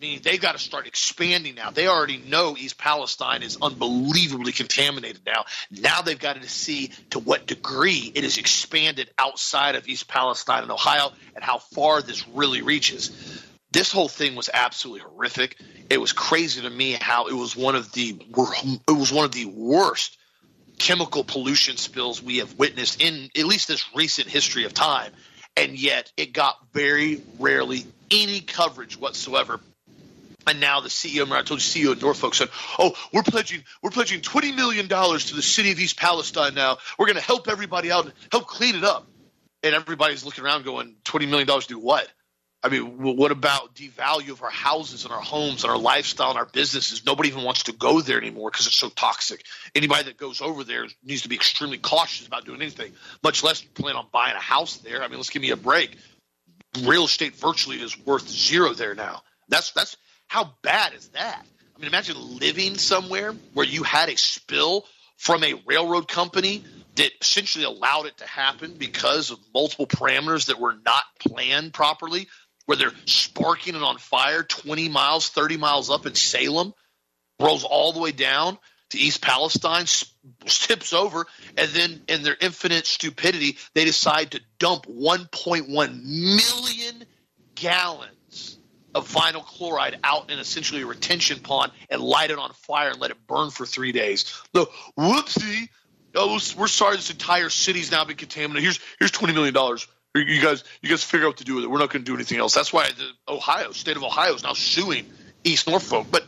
meaning they've got to start expanding now. They already know East Palestine is unbelievably contaminated now. Now they've got to see to what degree it is expanded outside of East Palestine and Ohio and how far this really reaches. This whole thing was absolutely horrific. It was crazy to me how it was one of the it was one of the worst chemical pollution spills we have witnessed in at least this recent history of time and yet it got very rarely any coverage whatsoever and now the CEO, I told you, CEO of Norfolk said, "Oh, we're pledging, we're pledging twenty million dollars to the city of East Palestine. Now we're going to help everybody out, help clean it up." And everybody's looking around, going, 20 million dollars to do what?" I mean, what about devalue of our houses and our homes and our lifestyle and our businesses? Nobody even wants to go there anymore because it's so toxic. Anybody that goes over there needs to be extremely cautious about doing anything, much less plan on buying a house there. I mean, let's give me a break. Real estate virtually is worth zero there now. That's that's how bad is that? I mean, imagine living somewhere where you had a spill from a railroad company that essentially allowed it to happen because of multiple parameters that were not planned properly, where they're sparking it on fire 20 miles, 30 miles up in Salem, rolls all the way down to East Palestine, tips over, and then in their infinite stupidity, they decide to dump 1.1 million gallons of vinyl chloride out in essentially a retention pond and light it on fire and let it burn for three days. The whoopsie. Oh, we're sorry. This entire city's now been contaminated. Here's here's twenty million dollars. You guys, you guys figure out what to do with it. We're not going to do anything else. That's why the Ohio state of Ohio is now suing East Norfolk. But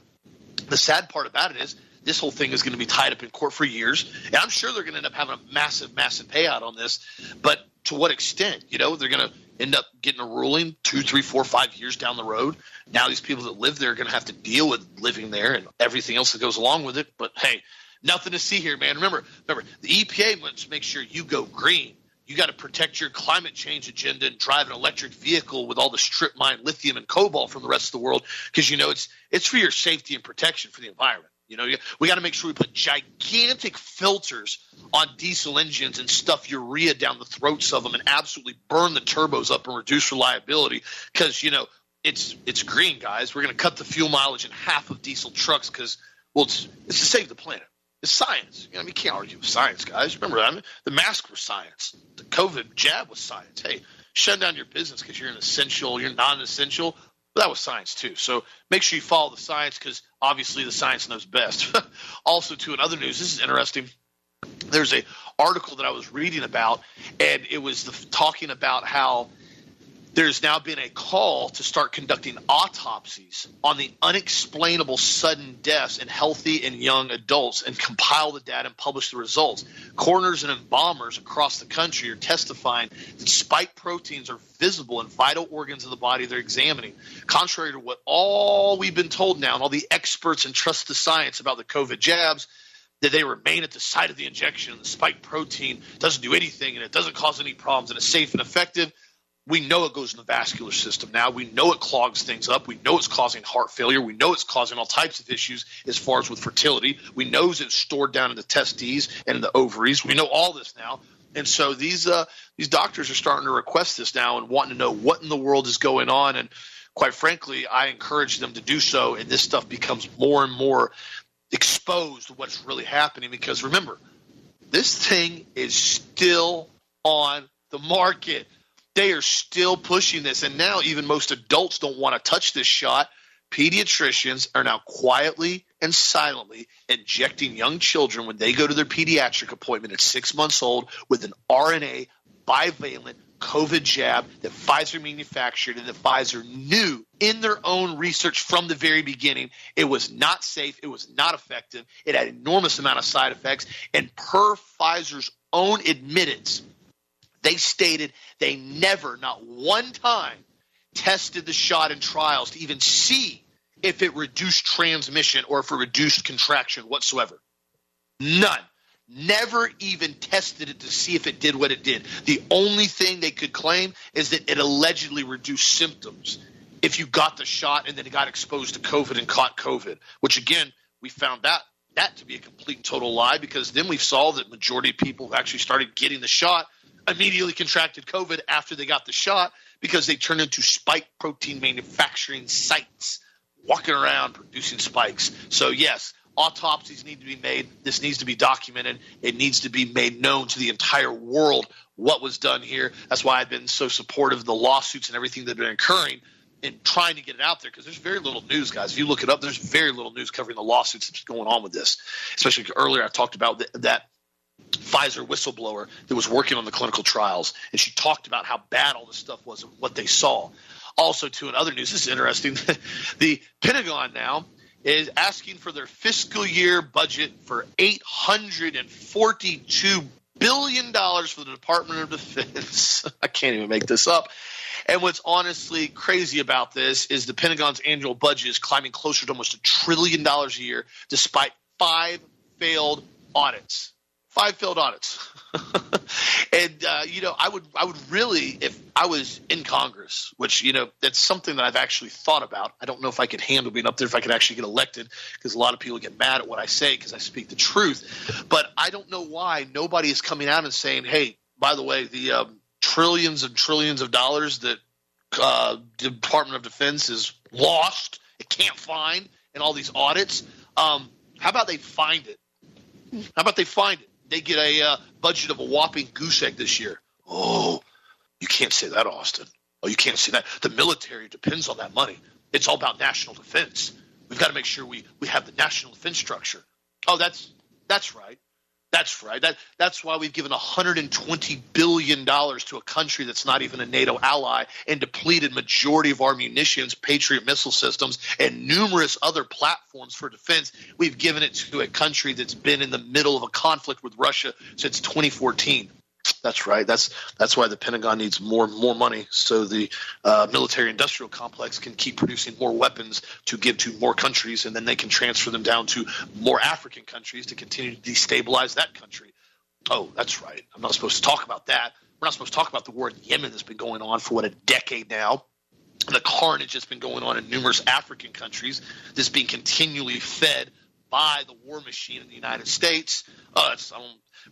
the sad part about it is this whole thing is going to be tied up in court for years, and I'm sure they're going to end up having a massive, massive payout on this. But to what extent? You know, they're going to end up getting a ruling two, three, four, five years down the road. Now these people that live there are going to have to deal with living there and everything else that goes along with it. But hey, nothing to see here, man. Remember, remember, the EPA wants to make sure you go green. You got to protect your climate change agenda and drive an electric vehicle with all the strip mine lithium and cobalt from the rest of the world because you know it's it's for your safety and protection for the environment. You know, we got to make sure we put gigantic filters on diesel engines and stuff urea down the throats of them and absolutely burn the turbos up and reduce reliability because you know it's it's green, guys. We're going to cut the fuel mileage in half of diesel trucks because well, it's, it's to save the planet. It's science. You know, I mean, you can't argue with science, guys. Remember, I mean, the mask was science. The COVID jab was science. Hey, shut down your business because you're an essential, you're non-essential. But that was science too. So make sure you follow the science because obviously the science knows best. also, too, in other news, this is interesting. There's a article that I was reading about, and it was the, talking about how there's now been a call to start conducting autopsies on the unexplainable sudden deaths in healthy and young adults and compile the data and publish the results. Coroners and embalmers across the country are testifying that spike proteins are visible in vital organs of the body they're examining. Contrary to what all we've been told now and all the experts and trust the science about the COVID jabs, that they remain at the site of the injection and the spike protein doesn't do anything and it doesn't cause any problems and it's safe and effective we know it goes in the vascular system now. We know it clogs things up. We know it's causing heart failure. We know it's causing all types of issues as far as with fertility. We know it's stored down in the testes and in the ovaries. We know all this now. And so these uh, these doctors are starting to request this now and wanting to know what in the world is going on. And quite frankly, I encourage them to do so. And this stuff becomes more and more exposed to what's really happening. Because remember, this thing is still on the market they are still pushing this. And now, even most adults don't want to touch this shot. Pediatricians are now quietly and silently injecting young children when they go to their pediatric appointment at six months old with an RNA bivalent COVID jab that Pfizer manufactured and that Pfizer knew in their own research from the very beginning it was not safe, it was not effective, it had enormous amount of side effects, and per Pfizer's own admittance, they stated they never, not one time, tested the shot in trials to even see if it reduced transmission or if it reduced contraction whatsoever. None. Never even tested it to see if it did what it did. The only thing they could claim is that it allegedly reduced symptoms if you got the shot and then got exposed to COVID and caught COVID, which again, we found that that to be a complete and total lie because then we saw that majority of people who actually started getting the shot immediately contracted COVID after they got the shot because they turned into spike protein manufacturing sites, walking around producing spikes. So, yes, autopsies need to be made. This needs to be documented. It needs to be made known to the entire world what was done here. That's why I've been so supportive of the lawsuits and everything that have been occurring and trying to get it out there because there's very little news, guys. If you look it up, there's very little news covering the lawsuits that's going on with this. Especially earlier, I talked about that Pfizer whistleblower that was working on the clinical trials, and she talked about how bad all this stuff was and what they saw. Also, too, in other news, this is interesting. the Pentagon now is asking for their fiscal year budget for $842 billion for the Department of Defense. I can't even make this up. And what's honestly crazy about this is the Pentagon's annual budget is climbing closer to almost a trillion dollars a year, despite five failed audits five failed audits. and uh, you know, I would I would really if I was in Congress, which you know that's something that I've actually thought about. I don't know if I could handle being up there if I could actually get elected because a lot of people get mad at what I say because I speak the truth. But I don't know why nobody is coming out and saying, "Hey, by the way, the um, trillions and trillions of dollars that uh, Department of Defense is lost, it can't find, and all these audits. Um, how about they find it? How about they find it? They get a uh, budget of a whopping goose egg this year. Oh, you can't say that, Austin. Oh, you can't say that. The military depends on that money. It's all about national defense. We've got to make sure we, we have the national defense structure. Oh, that's that's right. That's right. That that's why we've given 120 billion dollars to a country that's not even a NATO ally and depleted majority of our munitions, Patriot missile systems, and numerous other platforms for defense. We've given it to a country that's been in the middle of a conflict with Russia since 2014. That's right. That's that's why the Pentagon needs more more money so the uh, military industrial complex can keep producing more weapons to give to more countries, and then they can transfer them down to more African countries to continue to destabilize that country. Oh, that's right. I'm not supposed to talk about that. We're not supposed to talk about the war in Yemen that's been going on for what a decade now. The carnage that's been going on in numerous African countries that's being continually fed by the war machine in the United States. Uh,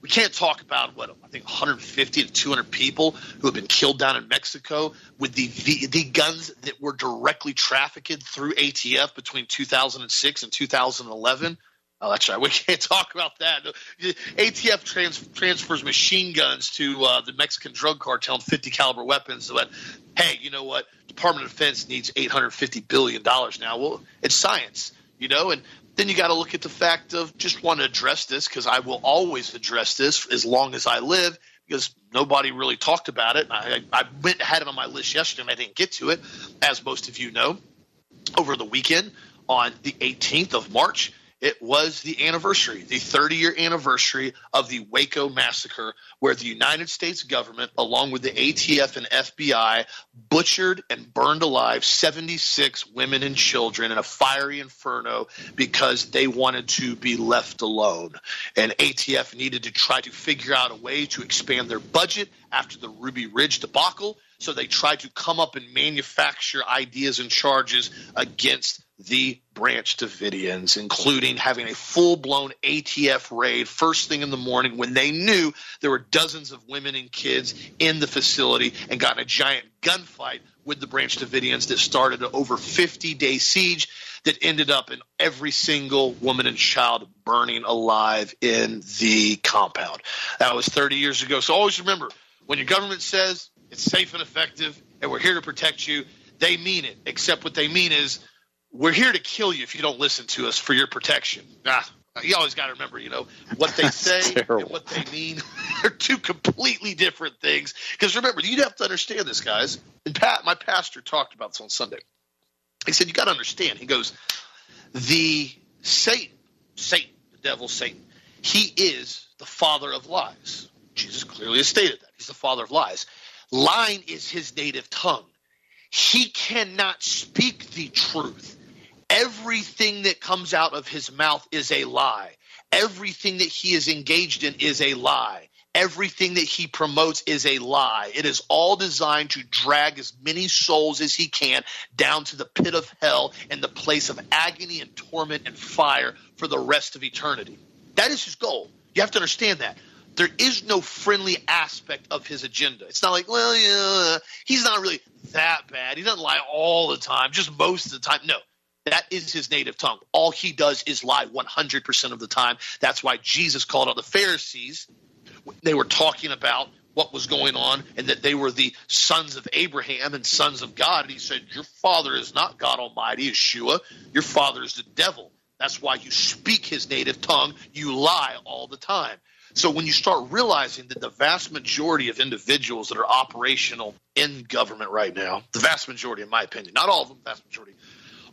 we can't talk about what I think 150 to 200 people who have been killed down in Mexico with the the, the guns that were directly trafficked through ATF between 2006 and 2011. Oh, that's right. We can't talk about that. ATF trans- transfers machine guns to uh, the Mexican drug cartel and 50 caliber weapons. But hey, you know what? Department of Defense needs 850 billion dollars now. Well, it's science, you know, and then you got to look at the fact of just want to address this because I will always address this as long as I live because nobody really talked about it. I, I went had it on my list yesterday and I didn't get to it, as most of you know. Over the weekend on the 18th of March, it was the anniversary, the 30 year anniversary of the Waco massacre, where the United States government, along with the ATF and FBI, butchered and burned alive 76 women and children in a fiery inferno because they wanted to be left alone. And ATF needed to try to figure out a way to expand their budget after the Ruby Ridge debacle. So they tried to come up and manufacture ideas and charges against the Branch Davidians, including having a full blown ATF raid first thing in the morning when they knew there were dozens of women and kids in the facility and got in a giant gunfight with the Branch Davidians that started an over 50 day siege that ended up in every single woman and child burning alive in the compound. That was 30 years ago. So always remember when your government says it's safe and effective and we're here to protect you, they mean it, except what they mean is we're here to kill you if you don't listen to us for your protection. Ah, you always got to remember, you know, what they say and what they mean are two completely different things. Because remember, you have to understand this, guys. And Pat, my pastor talked about this on Sunday. He said, you got to understand. He goes, the Satan, Satan, the devil, Satan, he is the father of lies. Jesus clearly has stated that. He's the father of lies. Lying is his native tongue. He cannot speak the truth Everything that comes out of his mouth is a lie. Everything that he is engaged in is a lie. Everything that he promotes is a lie. It is all designed to drag as many souls as he can down to the pit of hell and the place of agony and torment and fire for the rest of eternity. That is his goal. You have to understand that. There is no friendly aspect of his agenda. It's not like, well, yeah, he's not really that bad. He doesn't lie all the time, just most of the time. No, that is his native tongue. All he does is lie 100% of the time. That's why Jesus called out the Pharisees. They were talking about what was going on and that they were the sons of Abraham and sons of God. And he said, Your father is not God Almighty, Yeshua. Your father is the devil. That's why you speak his native tongue. You lie all the time. So when you start realizing that the vast majority of individuals that are operational in government right now, the vast majority, in my opinion, not all of them, vast majority,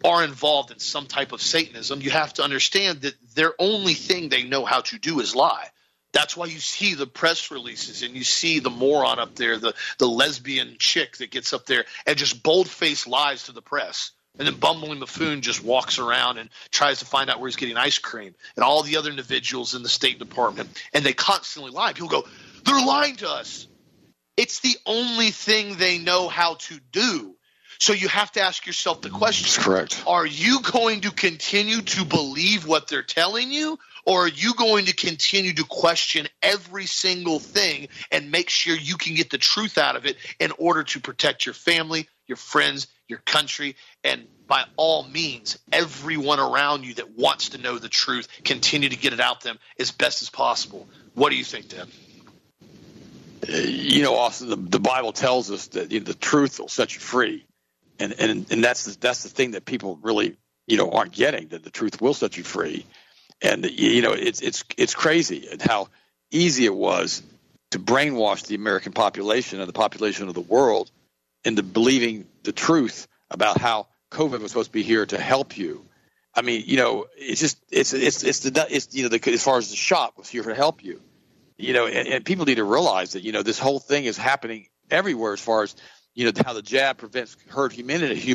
are involved in some type of Satanism, you have to understand that their only thing they know how to do is lie. That's why you see the press releases and you see the moron up there, the, the lesbian chick that gets up there and just bold faced lies to the press. And then Bumbling Buffoon just walks around and tries to find out where he's getting ice cream. And all the other individuals in the State Department, and they constantly lie. People go, they're lying to us. It's the only thing they know how to do. So you have to ask yourself the question. That's correct. Are you going to continue to believe what they're telling you? Or are you going to continue to question every single thing and make sure you can get the truth out of it in order to protect your family, your friends, your country, and by all means, everyone around you that wants to know the truth, continue to get it out them as best as possible. What do you think, Deb? Uh, you know, Austin, the, the Bible tells us that you know, the truth will set you free and and and that's the, that's the thing that people really you know aren't getting that the truth will set you free, and you know it's it's it's crazy and how easy it was to brainwash the American population and the population of the world into believing the truth about how COVID was supposed to be here to help you. I mean, you know, it's just it's it's it's the it's you know the, as far as the shop was here to help you, you know, and, and people need to realize that you know this whole thing is happening everywhere as far as you know how the jab prevents herd immunity,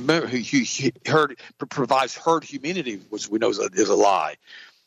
herd provides herd immunity, which we know is a, is a lie.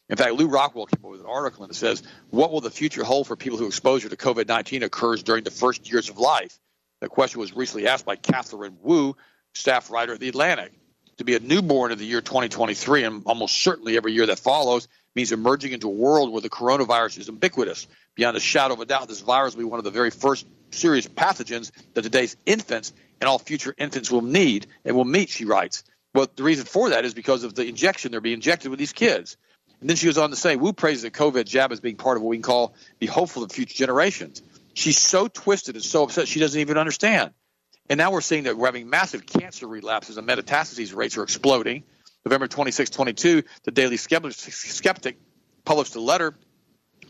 In fact, Lew Rockwell came up with an article and it says, "What will the future hold for people whose exposure to COVID-19 occurs during the first years of life?" The question was recently asked by Katherine Wu, staff writer at The Atlantic. To be a newborn of the year 2023 and almost certainly every year that follows means emerging into a world where the coronavirus is ubiquitous. Beyond a shadow of a doubt, this virus will be one of the very first serious pathogens that today's infants and all future infants will need and will meet, she writes. Well, the reason for that is because of the injection they're being injected with these kids. And then she goes on to say, Wu praises the COVID jab as being part of what we can call be hopeful of future generations. She's so twisted and so upset she doesn't even understand. And now we're seeing that we're having massive cancer relapses and metastases rates are exploding. November 26, 22, the Daily Skeptic published a letter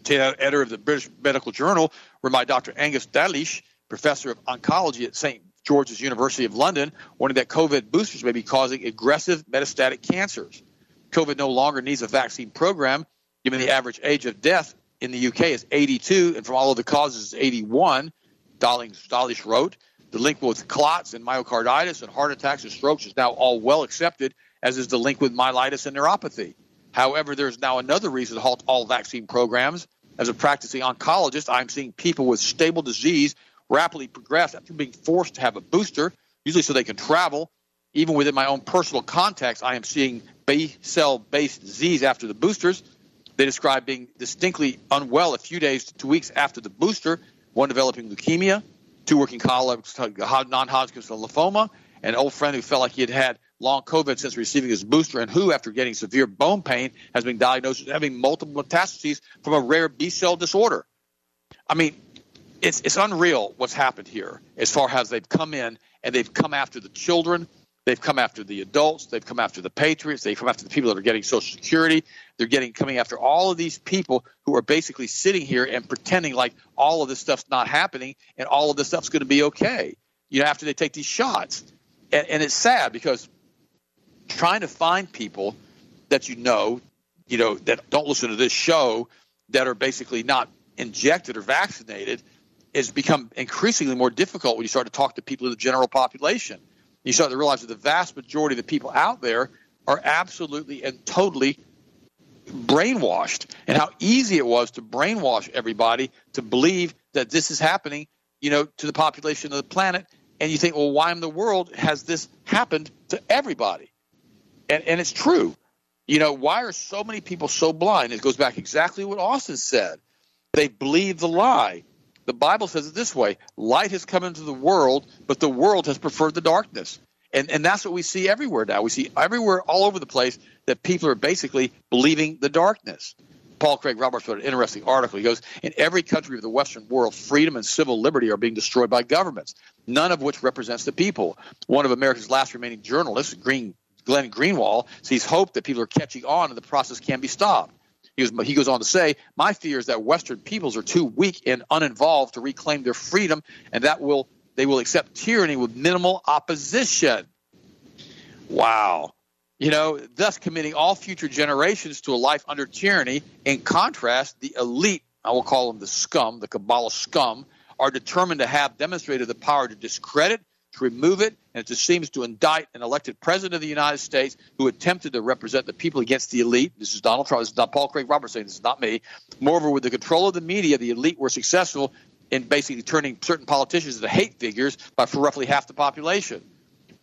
to the editor of the British Medical Journal, where my Dr. Angus Dalgleish, professor of oncology at St. George's University of London, warning that COVID boosters may be causing aggressive metastatic cancers. COVID no longer needs a vaccine program, given the average age of death in the UK is 82, and from all of the causes is 81. Dalgleish wrote, the link with clots and myocarditis and heart attacks and strokes is now all well accepted, as is the link with myelitis and neuropathy. However, there's now another reason to halt all vaccine programs. As a practicing oncologist, I'm seeing people with stable disease rapidly progress after being forced to have a booster, usually so they can travel. Even within my own personal context, I am seeing B cell based disease after the boosters. They describe being distinctly unwell a few days to two weeks after the booster, one developing leukemia, two working colleagues, non-Hodgkin's lymphoma, an old friend who felt like he had had long COVID since receiving his booster, and who, after getting severe bone pain, has been diagnosed with having multiple metastases from a rare B cell disorder. I mean, it's it's unreal what's happened here as far as they've come in and they've come after the children, they've come after the adults, they've come after the patriots, they've come after the people that are getting Social Security, they're getting coming after all of these people who are basically sitting here and pretending like all of this stuff's not happening and all of this stuff's going to be okay. You know, after they take these shots, and, and it's sad because trying to find people that you know, you know, that don't listen to this show that are basically not injected or vaccinated has become increasingly more difficult when you start to talk to people in the general population. You start to realize that the vast majority of the people out there are absolutely and totally brainwashed and how easy it was to brainwash everybody to believe that this is happening, you know, to the population of the planet. And you think, well, why in the world has this happened to everybody? And, and it's true. You know, why are so many people so blind? It goes back exactly what Austin said. They believe the lie. The Bible says it this way light has come into the world, but the world has preferred the darkness. And, and that's what we see everywhere now. We see everywhere, all over the place, that people are basically believing the darkness. Paul Craig Roberts wrote an interesting article. He goes, In every country of the Western world, freedom and civil liberty are being destroyed by governments, none of which represents the people. One of America's last remaining journalists, Green Glenn Greenwald sees hope that people are catching on and the process can be stopped. He goes, he goes on to say, My fear is that Western peoples are too weak and uninvolved to reclaim their freedom, and that will they will accept tyranny with minimal opposition. Wow. You know, thus committing all future generations to a life under tyranny. In contrast, the elite, I will call them the scum, the Kabbalah scum, are determined to have demonstrated the power to discredit, to remove it, and it just seems to indict an elected president of the United States who attempted to represent the people against the elite. This is Donald Trump. This is not Paul Craig Roberts saying this is not me. Moreover, with the control of the media, the elite were successful in basically turning certain politicians into hate figures by for roughly half the population.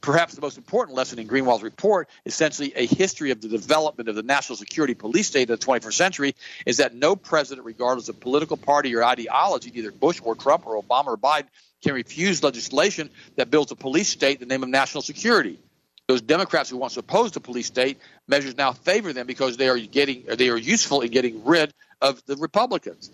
Perhaps the most important lesson in Greenwald's report, essentially a history of the development of the national security police state of the 21st century, is that no president, regardless of political party or ideology, either Bush or Trump or Obama or Biden, can refuse legislation that builds a police state in the name of national security. Those Democrats who once opposed the police state measures now favor them because they are getting they are useful in getting rid of the Republicans.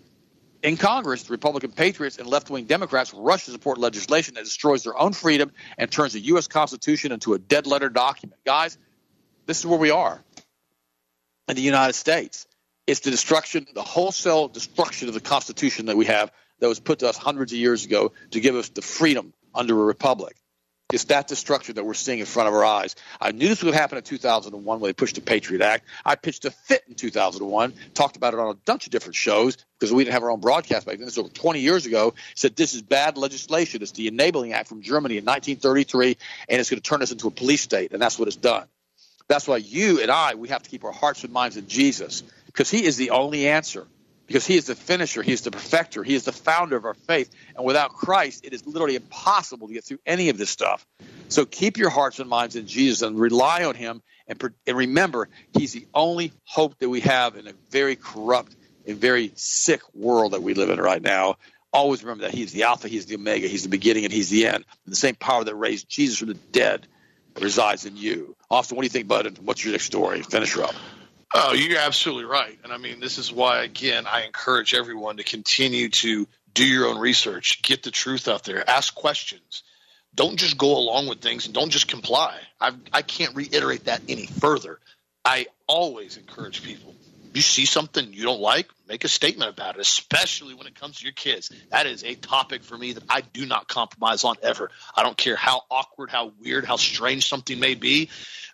In Congress, the Republican patriots and left-wing Democrats rush to support legislation that destroys their own freedom and turns the U.S. Constitution into a dead-letter document. Guys, this is where we are in the United States. It's the destruction, the wholesale destruction of the Constitution that we have that was put to us hundreds of years ago to give us the freedom under a republic. It's that destruction that we're seeing in front of our eyes. I knew this would happen in 2001 when they pushed the Patriot Act. I pitched a fit in 2001, talked about it on a bunch of different shows because we didn't have our own broadcast back then. This was over 20 years ago. Said this is bad legislation. It's the Enabling Act from Germany in 1933, and it's going to turn us into a police state, and that's what it's done. That's why you and I, we have to keep our hearts and minds in Jesus because He is the only answer because he is the finisher, he is the perfecter, he is the founder of our faith. And without Christ, it is literally impossible to get through any of this stuff. So keep your hearts and minds in Jesus and rely on Him. And, and remember, He's the only hope that we have in a very corrupt and very sick world that we live in right now. Always remember that He's the Alpha, He's the Omega, He's the beginning, and He's the end. And the same power that raised Jesus from the dead resides in you. Austin, what do you think, bud? And what's your next story? Finish her up. Oh, you're absolutely right. And I mean, this is why, again, I encourage everyone to continue to do your own research, get the truth out there, ask questions. Don't just go along with things and don't just comply. I've, I can't reiterate that any further. I always encourage people you see something you don't like, make a statement about it, especially when it comes to your kids. That is a topic for me that I do not compromise on ever. I don't care how awkward, how weird, how strange something may be.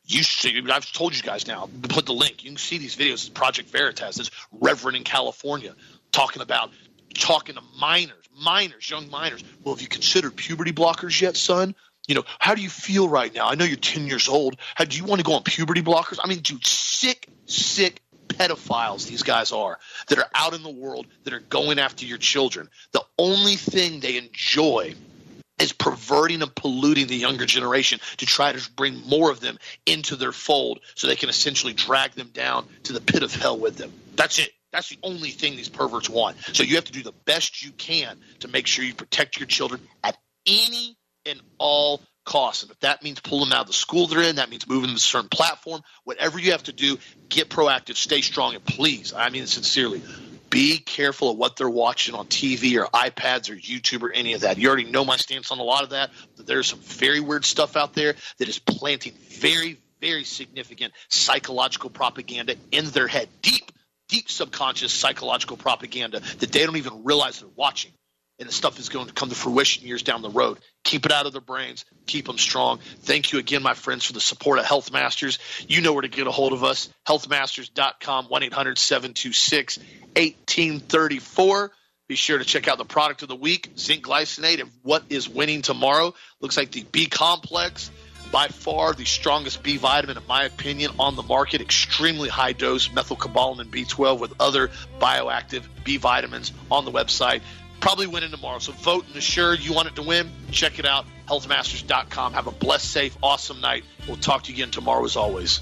You should, I've told you guys now, put the link. You can see these videos. Project Veritas, this reverend in California, talking about talking to minors, minors, young minors. Well, have you considered puberty blockers yet, son? You know, how do you feel right now? I know you're 10 years old. How do you want to go on puberty blockers? I mean, dude, sick, sick pedophiles these guys are that are out in the world that are going after your children. The only thing they enjoy is perverting and polluting the younger generation to try to bring more of them into their fold so they can essentially drag them down to the pit of hell with them. That's it. That's the only thing these perverts want. So you have to do the best you can to make sure you protect your children at any and all costs. And if that means pulling them out of the school they're in, that means moving them to a certain platform, whatever you have to do, get proactive, stay strong, and please, I mean sincerely, be careful of what they're watching on TV or iPads or YouTube or any of that. You already know my stance on a lot of that. There's some very weird stuff out there that is planting very, very significant psychological propaganda in their head, deep, deep subconscious psychological propaganda that they don't even realize they're watching and the stuff is going to come to fruition years down the road. Keep it out of their brains. Keep them strong. Thank you again, my friends, for the support of Health Masters. You know where to get a hold of us. Healthmasters.com, 1 800 726 1834. Be sure to check out the product of the week, zinc glycinate, and what is winning tomorrow. Looks like the B complex, by far the strongest B vitamin, in my opinion, on the market. Extremely high dose methylcobalamin B12 with other bioactive B vitamins on the website probably winning tomorrow. So vote and assure you want it to win. Check it out, healthmasters.com. Have a blessed, safe, awesome night. We'll talk to you again tomorrow as always.